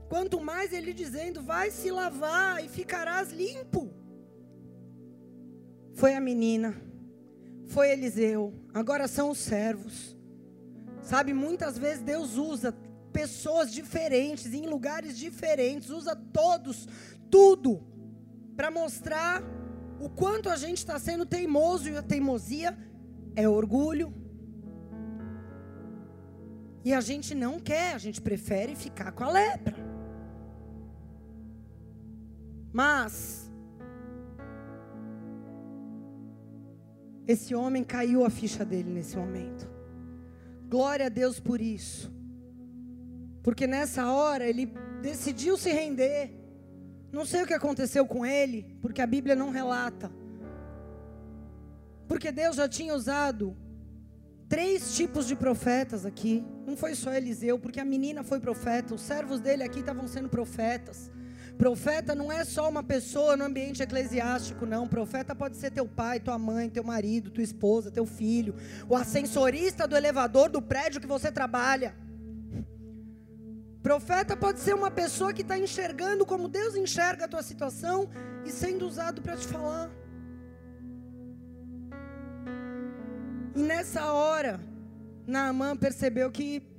Quanto mais ele dizendo: Vai se lavar e ficarás limpo. Foi a menina, foi Eliseu, agora são os servos. Sabe, muitas vezes Deus usa pessoas diferentes, em lugares diferentes, usa todos, tudo, para mostrar o quanto a gente está sendo teimoso e a teimosia é orgulho. E a gente não quer, a gente prefere ficar com a lepra. Mas esse homem caiu a ficha dele nesse momento. Glória a Deus por isso. Porque nessa hora ele decidiu se render. Não sei o que aconteceu com ele, porque a Bíblia não relata. Porque Deus já tinha usado três tipos de profetas aqui. Não foi só Eliseu, porque a menina foi profeta, os servos dele aqui estavam sendo profetas. Profeta não é só uma pessoa no ambiente eclesiástico, não. Profeta pode ser teu pai, tua mãe, teu marido, tua esposa, teu filho, o ascensorista do elevador do prédio que você trabalha. Profeta pode ser uma pessoa que está enxergando como Deus enxerga a tua situação e sendo usado para te falar. E nessa hora, Naamã percebeu que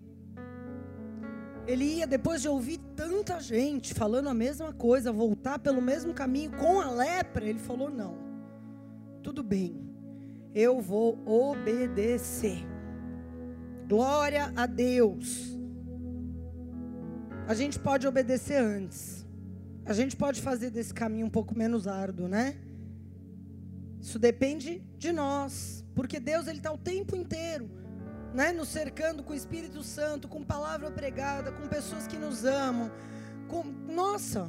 ele ia, depois de ouvir tanta gente falando a mesma coisa, voltar pelo mesmo caminho com a lepra, ele falou: não, tudo bem, eu vou obedecer. Glória a Deus. A gente pode obedecer antes. A gente pode fazer desse caminho um pouco menos árduo, né? Isso depende de nós. Porque Deus ele está o tempo inteiro, né, nos cercando com o Espírito Santo, com palavra pregada, com pessoas que nos amam, com nossa,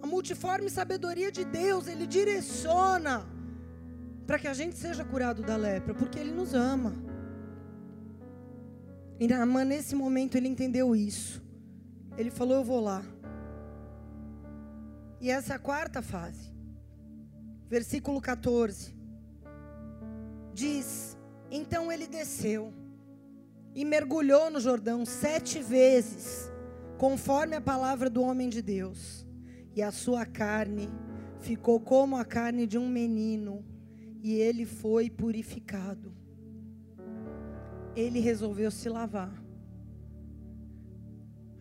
a multiforme sabedoria de Deus, ele direciona para que a gente seja curado da lepra, porque ele nos ama. E nesse momento ele entendeu isso. Ele falou: Eu vou lá. E essa é a quarta fase. Versículo 14 diz: Então ele desceu e mergulhou no Jordão sete vezes, conforme a palavra do homem de Deus, e a sua carne ficou como a carne de um menino, e ele foi purificado. Ele resolveu se lavar.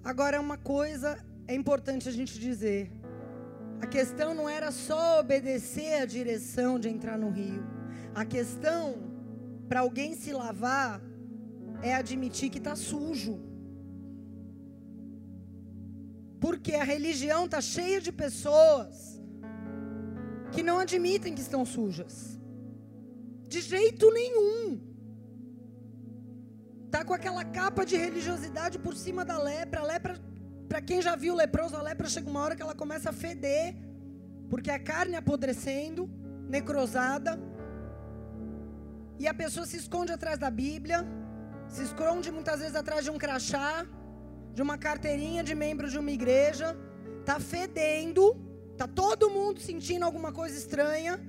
Agora, uma coisa é importante a gente dizer: a questão não era só obedecer a direção de entrar no rio. A questão para alguém se lavar é admitir que está sujo. Porque a religião está cheia de pessoas que não admitem que estão sujas. De jeito nenhum. Tá com aquela capa de religiosidade por cima da lepra. A lepra, para quem já viu leproso, a lepra chega uma hora que ela começa a feder, porque a carne apodrecendo, necrosada. E a pessoa se esconde atrás da Bíblia, se esconde muitas vezes atrás de um crachá, de uma carteirinha de membro de uma igreja, tá fedendo, tá todo mundo sentindo alguma coisa estranha,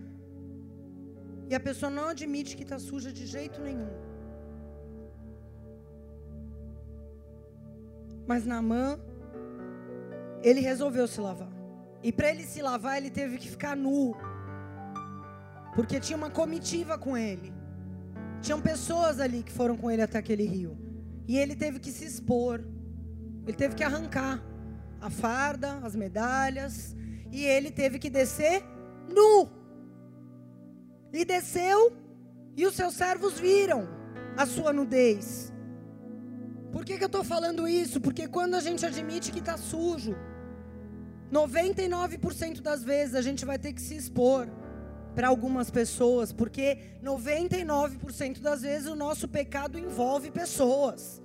e a pessoa não admite que está suja de jeito nenhum. Mas Naamã, ele resolveu se lavar. E para ele se lavar, ele teve que ficar nu. Porque tinha uma comitiva com ele. Tinham pessoas ali que foram com ele até aquele rio. E ele teve que se expor. Ele teve que arrancar a farda, as medalhas. E ele teve que descer nu. E desceu, e os seus servos viram a sua nudez. Por que, que eu estou falando isso? Porque quando a gente admite que está sujo, 99% das vezes a gente vai ter que se expor para algumas pessoas, porque 99% das vezes o nosso pecado envolve pessoas,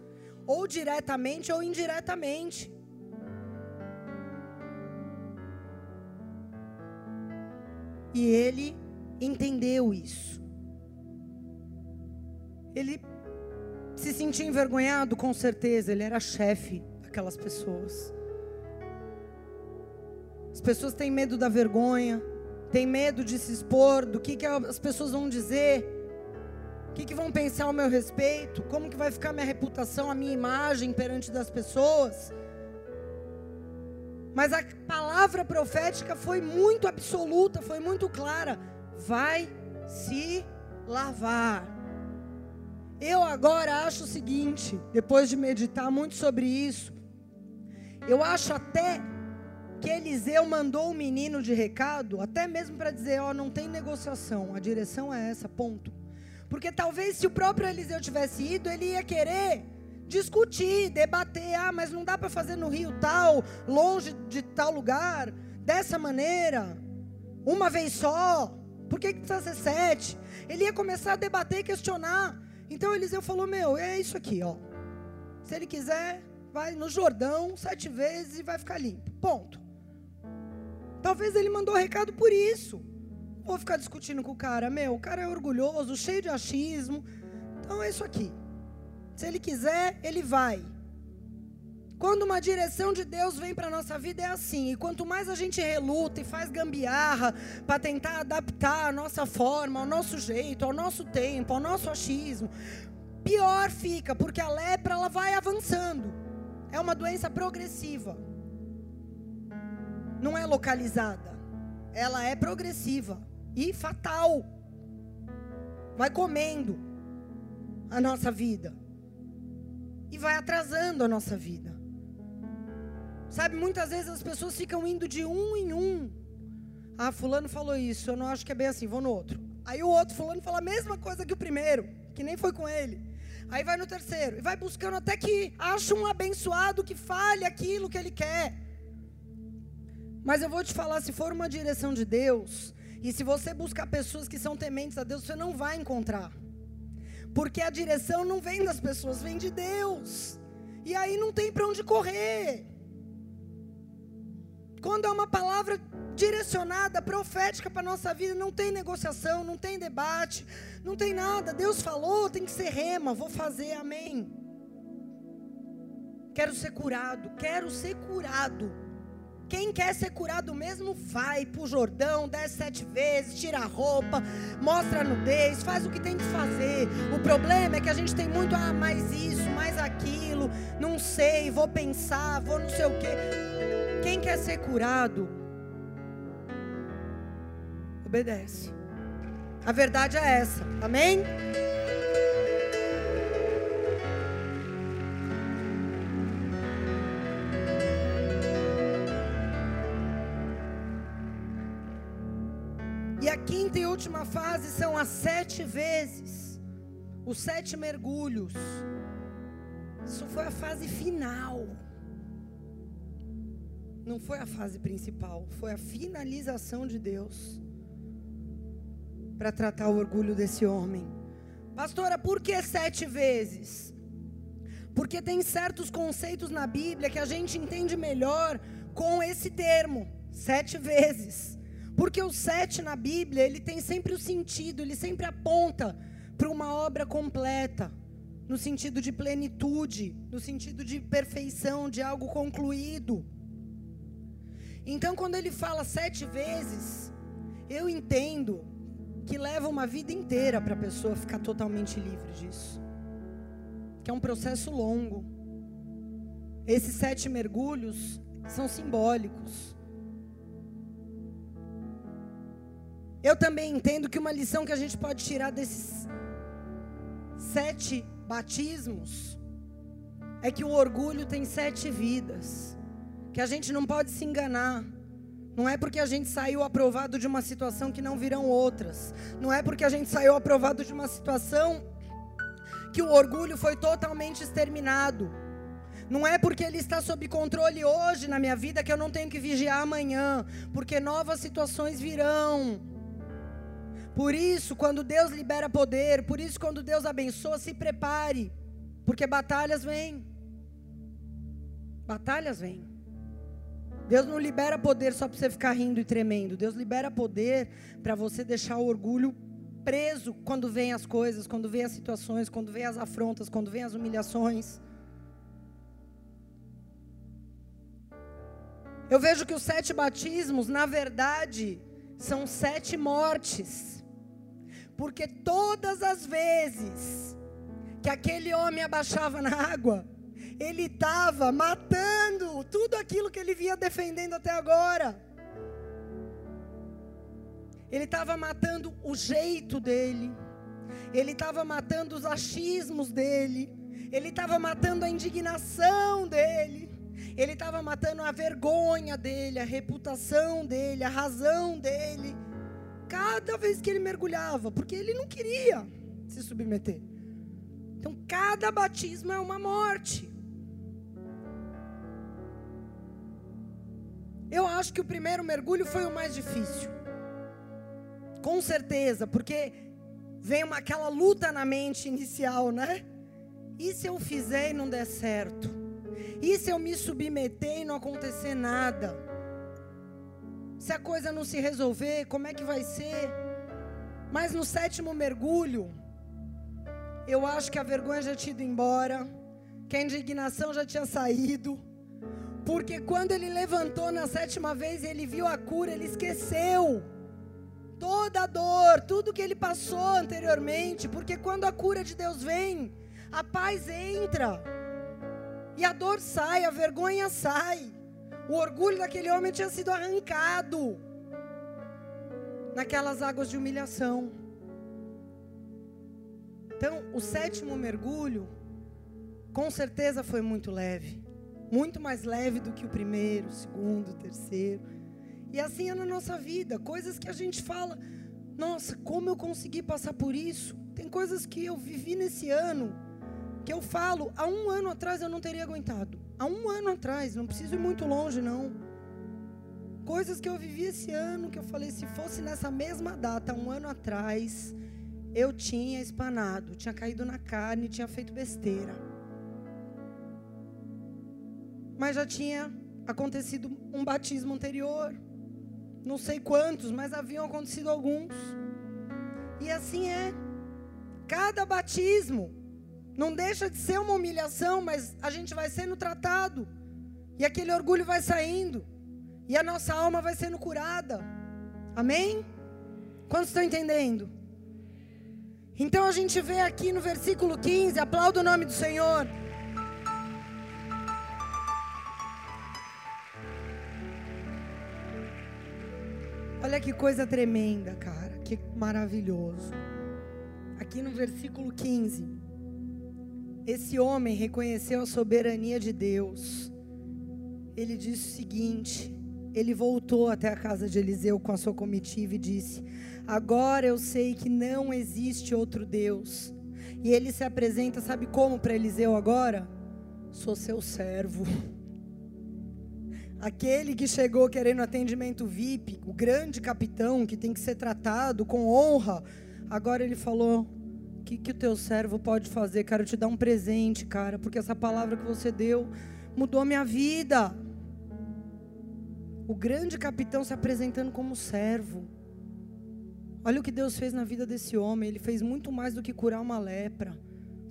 ou diretamente ou indiretamente. E ele entendeu isso. Ele se sentia envergonhado, com certeza, ele era chefe daquelas pessoas. As pessoas têm medo da vergonha, tem medo de se expor, do que, que as pessoas vão dizer, o que, que vão pensar ao meu respeito, como que vai ficar minha reputação, a minha imagem perante das pessoas. Mas a palavra profética foi muito absoluta, foi muito clara. Vai se lavar. Eu agora acho o seguinte, depois de meditar muito sobre isso, eu acho até que Eliseu mandou o menino de recado, até mesmo para dizer: Ó, oh, não tem negociação, a direção é essa, ponto. Porque talvez se o próprio Eliseu tivesse ido, ele ia querer discutir, debater. Ah, mas não dá para fazer no rio tal, longe de tal lugar, dessa maneira, uma vez só. Por que, que precisa ser sete? Ele ia começar a debater e questionar. Então Eliseu falou: Meu, é isso aqui, ó. Se ele quiser, vai no Jordão sete vezes e vai ficar limpo. Ponto. Talvez ele mandou recado por isso. Vou ficar discutindo com o cara. Meu, o cara é orgulhoso, cheio de achismo. Então é isso aqui. Se ele quiser, ele vai. Quando uma direção de Deus vem para a nossa vida é assim. E quanto mais a gente reluta e faz gambiarra para tentar adaptar a nossa forma, ao nosso jeito, ao nosso tempo, ao nosso achismo, pior fica, porque a lepra ela vai avançando. É uma doença progressiva. Não é localizada. Ela é progressiva e fatal. Vai comendo a nossa vida. E vai atrasando a nossa vida. Sabe, muitas vezes as pessoas ficam indo de um em um. Ah, fulano falou isso, eu não acho que é bem assim, vou no outro. Aí o outro fulano fala a mesma coisa que o primeiro, que nem foi com ele. Aí vai no terceiro, e vai buscando até que acha um abençoado que fale aquilo que ele quer. Mas eu vou te falar, se for uma direção de Deus, e se você buscar pessoas que são tementes a Deus, você não vai encontrar. Porque a direção não vem das pessoas, vem de Deus. E aí não tem para onde correr. Quando é uma palavra direcionada, profética para a nossa vida, não tem negociação, não tem debate, não tem nada. Deus falou, tem que ser rema, vou fazer, amém. Quero ser curado, quero ser curado. Quem quer ser curado mesmo, vai para o Jordão, desce sete vezes, tira a roupa, mostra a nudez, faz o que tem que fazer. O problema é que a gente tem muito, ah, mais isso, mais aquilo, não sei, vou pensar, vou não sei o quê. Quem quer ser curado, obedece. A verdade é essa, amém? Última fase são as sete vezes, os sete mergulhos. Isso foi a fase final. Não foi a fase principal, foi a finalização de Deus para tratar o orgulho desse homem. Pastora, por que sete vezes? Porque tem certos conceitos na Bíblia que a gente entende melhor com esse termo, sete vezes. Porque o sete na Bíblia, ele tem sempre o sentido, ele sempre aponta para uma obra completa, no sentido de plenitude, no sentido de perfeição, de algo concluído. Então, quando ele fala sete vezes, eu entendo que leva uma vida inteira para a pessoa ficar totalmente livre disso. Que é um processo longo. Esses sete mergulhos são simbólicos. Eu também entendo que uma lição que a gente pode tirar desses sete batismos é que o orgulho tem sete vidas. Que a gente não pode se enganar. Não é porque a gente saiu aprovado de uma situação que não virão outras. Não é porque a gente saiu aprovado de uma situação que o orgulho foi totalmente exterminado. Não é porque ele está sob controle hoje na minha vida que eu não tenho que vigiar amanhã, porque novas situações virão. Por isso, quando Deus libera poder, por isso, quando Deus abençoa, se prepare, porque batalhas vêm. Batalhas vêm. Deus não libera poder só para você ficar rindo e tremendo. Deus libera poder para você deixar o orgulho preso quando vem as coisas, quando vem as situações, quando vem as afrontas, quando vem as humilhações. Eu vejo que os sete batismos, na verdade, são sete mortes. Porque todas as vezes que aquele homem abaixava na água, ele estava matando tudo aquilo que ele vinha defendendo até agora. Ele estava matando o jeito dele, ele estava matando os achismos dele, ele estava matando a indignação dele, ele estava matando a vergonha dele, a reputação dele, a razão dele cada vez que ele mergulhava, porque ele não queria se submeter. Então, cada batismo é uma morte. Eu acho que o primeiro mergulho foi o mais difícil. Com certeza, porque vem uma, aquela luta na mente inicial, né? E se eu fizer e não der certo? E se eu me submeter e não acontecer nada? Se a coisa não se resolver, como é que vai ser? Mas no sétimo mergulho, eu acho que a vergonha já tinha ido embora, que a indignação já tinha saído. Porque quando ele levantou na sétima vez e ele viu a cura, ele esqueceu toda a dor, tudo que ele passou anteriormente. Porque quando a cura de Deus vem, a paz entra, e a dor sai, a vergonha sai. O orgulho daquele homem tinha sido arrancado naquelas águas de humilhação. Então, o sétimo mergulho, com certeza foi muito leve. Muito mais leve do que o primeiro, o segundo, o terceiro. E assim é na nossa vida. Coisas que a gente fala, nossa, como eu consegui passar por isso? Tem coisas que eu vivi nesse ano, que eu falo, há um ano atrás eu não teria aguentado. Há um ano atrás, não preciso ir muito longe, não. Coisas que eu vivi esse ano, que eu falei, se fosse nessa mesma data, um ano atrás, eu tinha espanado, tinha caído na carne, tinha feito besteira. Mas já tinha acontecido um batismo anterior. Não sei quantos, mas haviam acontecido alguns. E assim é. Cada batismo não deixa de ser uma humilhação, mas a gente vai sendo tratado. E aquele orgulho vai saindo. E a nossa alma vai sendo curada. Amém? Quantos estão entendendo? Então a gente vê aqui no versículo 15, aplauda o nome do Senhor. Olha que coisa tremenda, cara, que maravilhoso. Aqui no versículo 15, esse homem reconheceu a soberania de Deus. Ele disse o seguinte: ele voltou até a casa de Eliseu com a sua comitiva e disse: Agora eu sei que não existe outro Deus. E ele se apresenta, sabe como para Eliseu agora? Sou seu servo. Aquele que chegou querendo atendimento VIP, o grande capitão que tem que ser tratado com honra. Agora ele falou: que, que o teu servo pode fazer? Quero te dar um presente, cara, porque essa palavra que você deu mudou minha vida. O grande capitão se apresentando como servo. Olha o que Deus fez na vida desse homem. Ele fez muito mais do que curar uma lepra.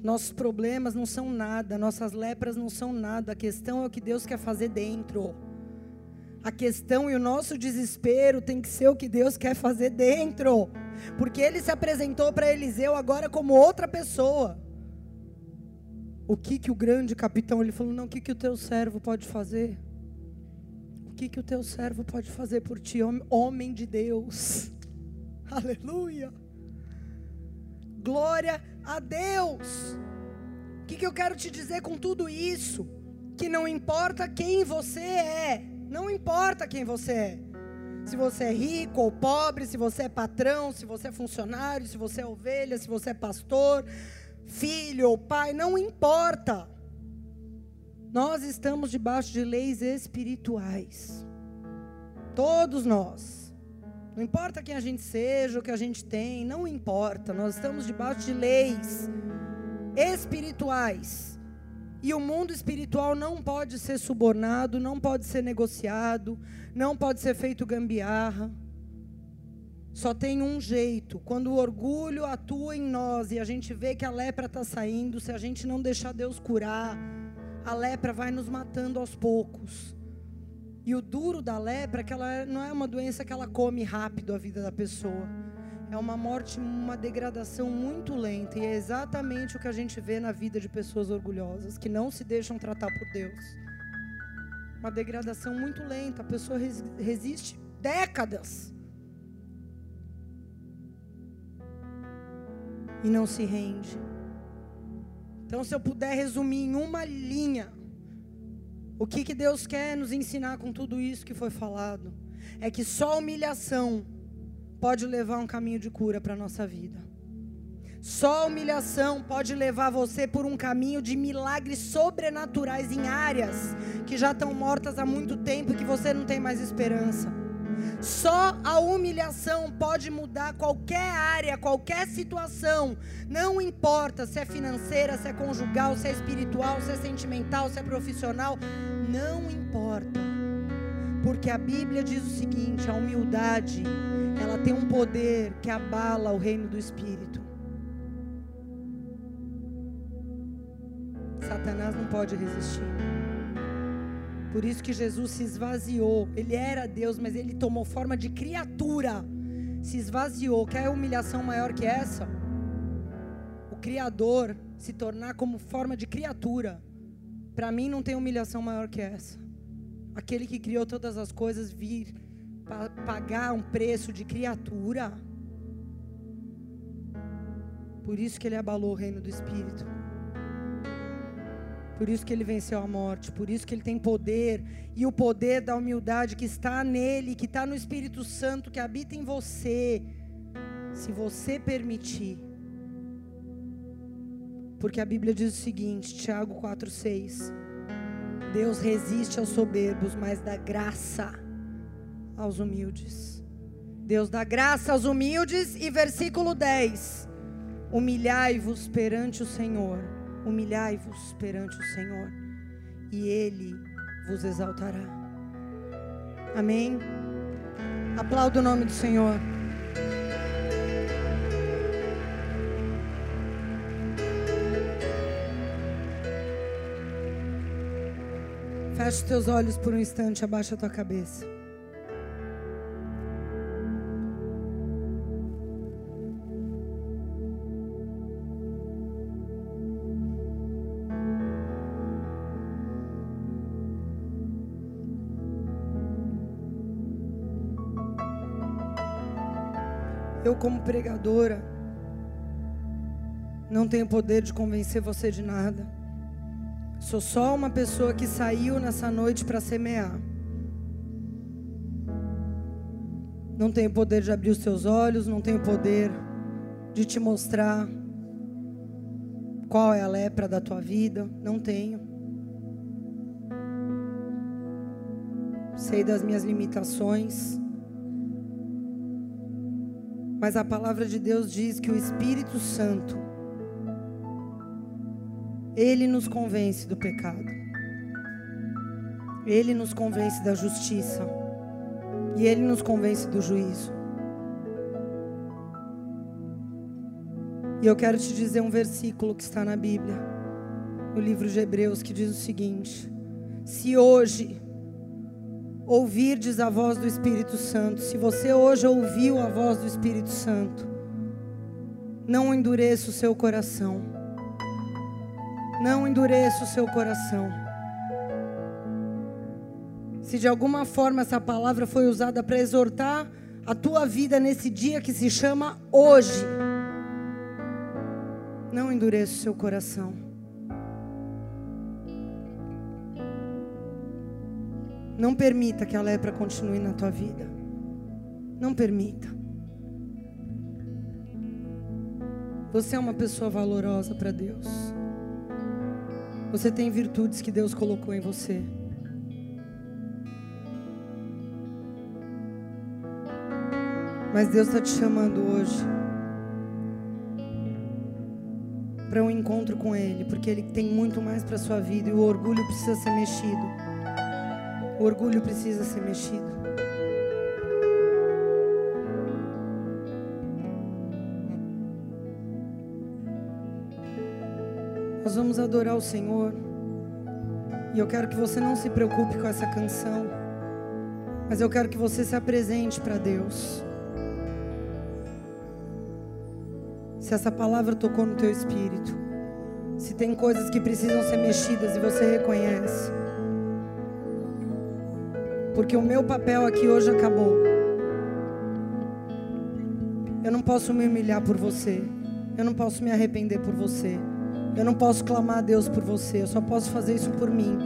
Nossos problemas não são nada, nossas lepras não são nada. A questão é o que Deus quer fazer dentro. A questão e o nosso desespero tem que ser o que Deus quer fazer dentro. Porque ele se apresentou para Eliseu agora como outra pessoa. O que que o grande capitão ele falou: "Não, o que que o teu servo pode fazer? O que que o teu servo pode fazer por ti, homem de Deus?" Aleluia. Glória a Deus. O que, que eu quero te dizer com tudo isso? Que não importa quem você é, não importa quem você é. Se você é rico ou pobre, se você é patrão, se você é funcionário, se você é ovelha, se você é pastor, filho ou pai, não importa. Nós estamos debaixo de leis espirituais. Todos nós. Não importa quem a gente seja, o que a gente tem, não importa. Nós estamos debaixo de leis espirituais. E o mundo espiritual não pode ser subornado, não pode ser negociado, não pode ser feito gambiarra. Só tem um jeito. Quando o orgulho atua em nós e a gente vê que a lepra está saindo, se a gente não deixar Deus curar, a lepra vai nos matando aos poucos. E o duro da lepra é que ela não é uma doença que ela come rápido a vida da pessoa. É uma morte, uma degradação muito lenta. E é exatamente o que a gente vê na vida de pessoas orgulhosas, que não se deixam tratar por Deus. Uma degradação muito lenta. A pessoa resiste décadas. E não se rende. Então, se eu puder resumir em uma linha, o que, que Deus quer nos ensinar com tudo isso que foi falado? É que só humilhação pode levar um caminho de cura para a nossa vida. Só a humilhação pode levar você por um caminho de milagres sobrenaturais em áreas que já estão mortas há muito tempo e que você não tem mais esperança. Só a humilhação pode mudar qualquer área, qualquer situação. Não importa se é financeira, se é conjugal, se é espiritual, se é sentimental, se é profissional. Não importa. Porque a Bíblia diz o seguinte: a humildade, ela tem um poder que abala o reino do espírito. Satanás não pode resistir. Por isso que Jesus se esvaziou. Ele era Deus, mas ele tomou forma de criatura. Se esvaziou. Quer humilhação maior que essa? O Criador se tornar como forma de criatura. Para mim não tem humilhação maior que essa. Aquele que criou todas as coisas vir pagar um preço de criatura. Por isso que ele abalou o reino do Espírito. Por isso que ele venceu a morte, por isso que ele tem poder, e o poder da humildade que está nele, que está no Espírito Santo, que habita em você, se você permitir. Porque a Bíblia diz o seguinte, Tiago 4,6: Deus resiste aos soberbos, mas dá graça aos humildes. Deus dá graça aos humildes, e versículo 10: Humilhai-vos perante o Senhor Humilhai-vos perante o Senhor, e Ele vos exaltará. Amém? Aplauda o nome do Senhor. Feche teus olhos por um instante, abaixa a tua cabeça. Eu, como pregadora, não tenho poder de convencer você de nada. Sou só uma pessoa que saiu nessa noite para semear. Não tenho poder de abrir os seus olhos, não tenho poder de te mostrar qual é a lepra da tua vida. Não tenho. Sei das minhas limitações. Mas a palavra de Deus diz que o Espírito Santo, ele nos convence do pecado, ele nos convence da justiça, e ele nos convence do juízo. E eu quero te dizer um versículo que está na Bíblia, no livro de Hebreus, que diz o seguinte: Se hoje ouvirdes a voz do Espírito Santo, se você hoje ouviu a voz do Espírito Santo, não endureça o seu coração. Não endureça o seu coração. Se de alguma forma essa palavra foi usada para exortar a tua vida nesse dia que se chama hoje, não endureça o seu coração. Não permita que a lepra continue na tua vida. Não permita. Você é uma pessoa valorosa para Deus. Você tem virtudes que Deus colocou em você. Mas Deus está te chamando hoje para um encontro com Ele, porque Ele tem muito mais para sua vida e o orgulho precisa ser mexido. O orgulho precisa ser mexido. Vamos adorar o Senhor. E eu quero que você não se preocupe com essa canção. Mas eu quero que você se apresente para Deus. Se essa palavra tocou no teu espírito. Se tem coisas que precisam ser mexidas e você reconhece. Porque o meu papel aqui hoje acabou. Eu não posso me humilhar por você. Eu não posso me arrepender por você. Eu não posso clamar a Deus por você. Eu só posso fazer isso por mim.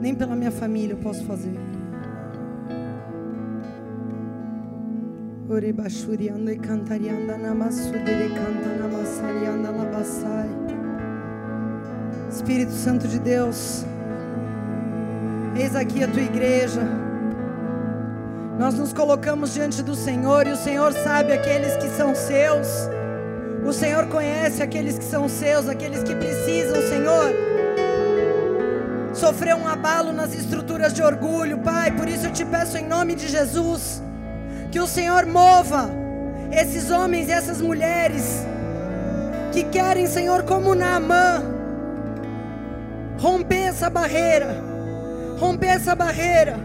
Nem pela minha família eu posso fazer. Espírito Santo de Deus, eis aqui a tua igreja. Nós nos colocamos diante do Senhor e o Senhor sabe aqueles que são seus. O Senhor conhece aqueles que são seus, aqueles que precisam, Senhor. Sofreu um abalo nas estruturas de orgulho, Pai. Por isso eu te peço em nome de Jesus que o Senhor mova esses homens e essas mulheres que querem, Senhor, como Naamã, romper essa barreira, romper essa barreira.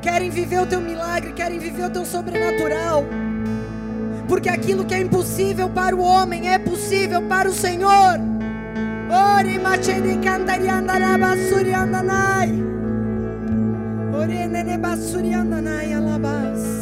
Querem viver o teu milagre, querem viver o teu sobrenatural. Porque aquilo que é impossível para o homem é possível para o Senhor. Ore machede cantarianda na basuriandanai. Ore nene basuriandanai alabas.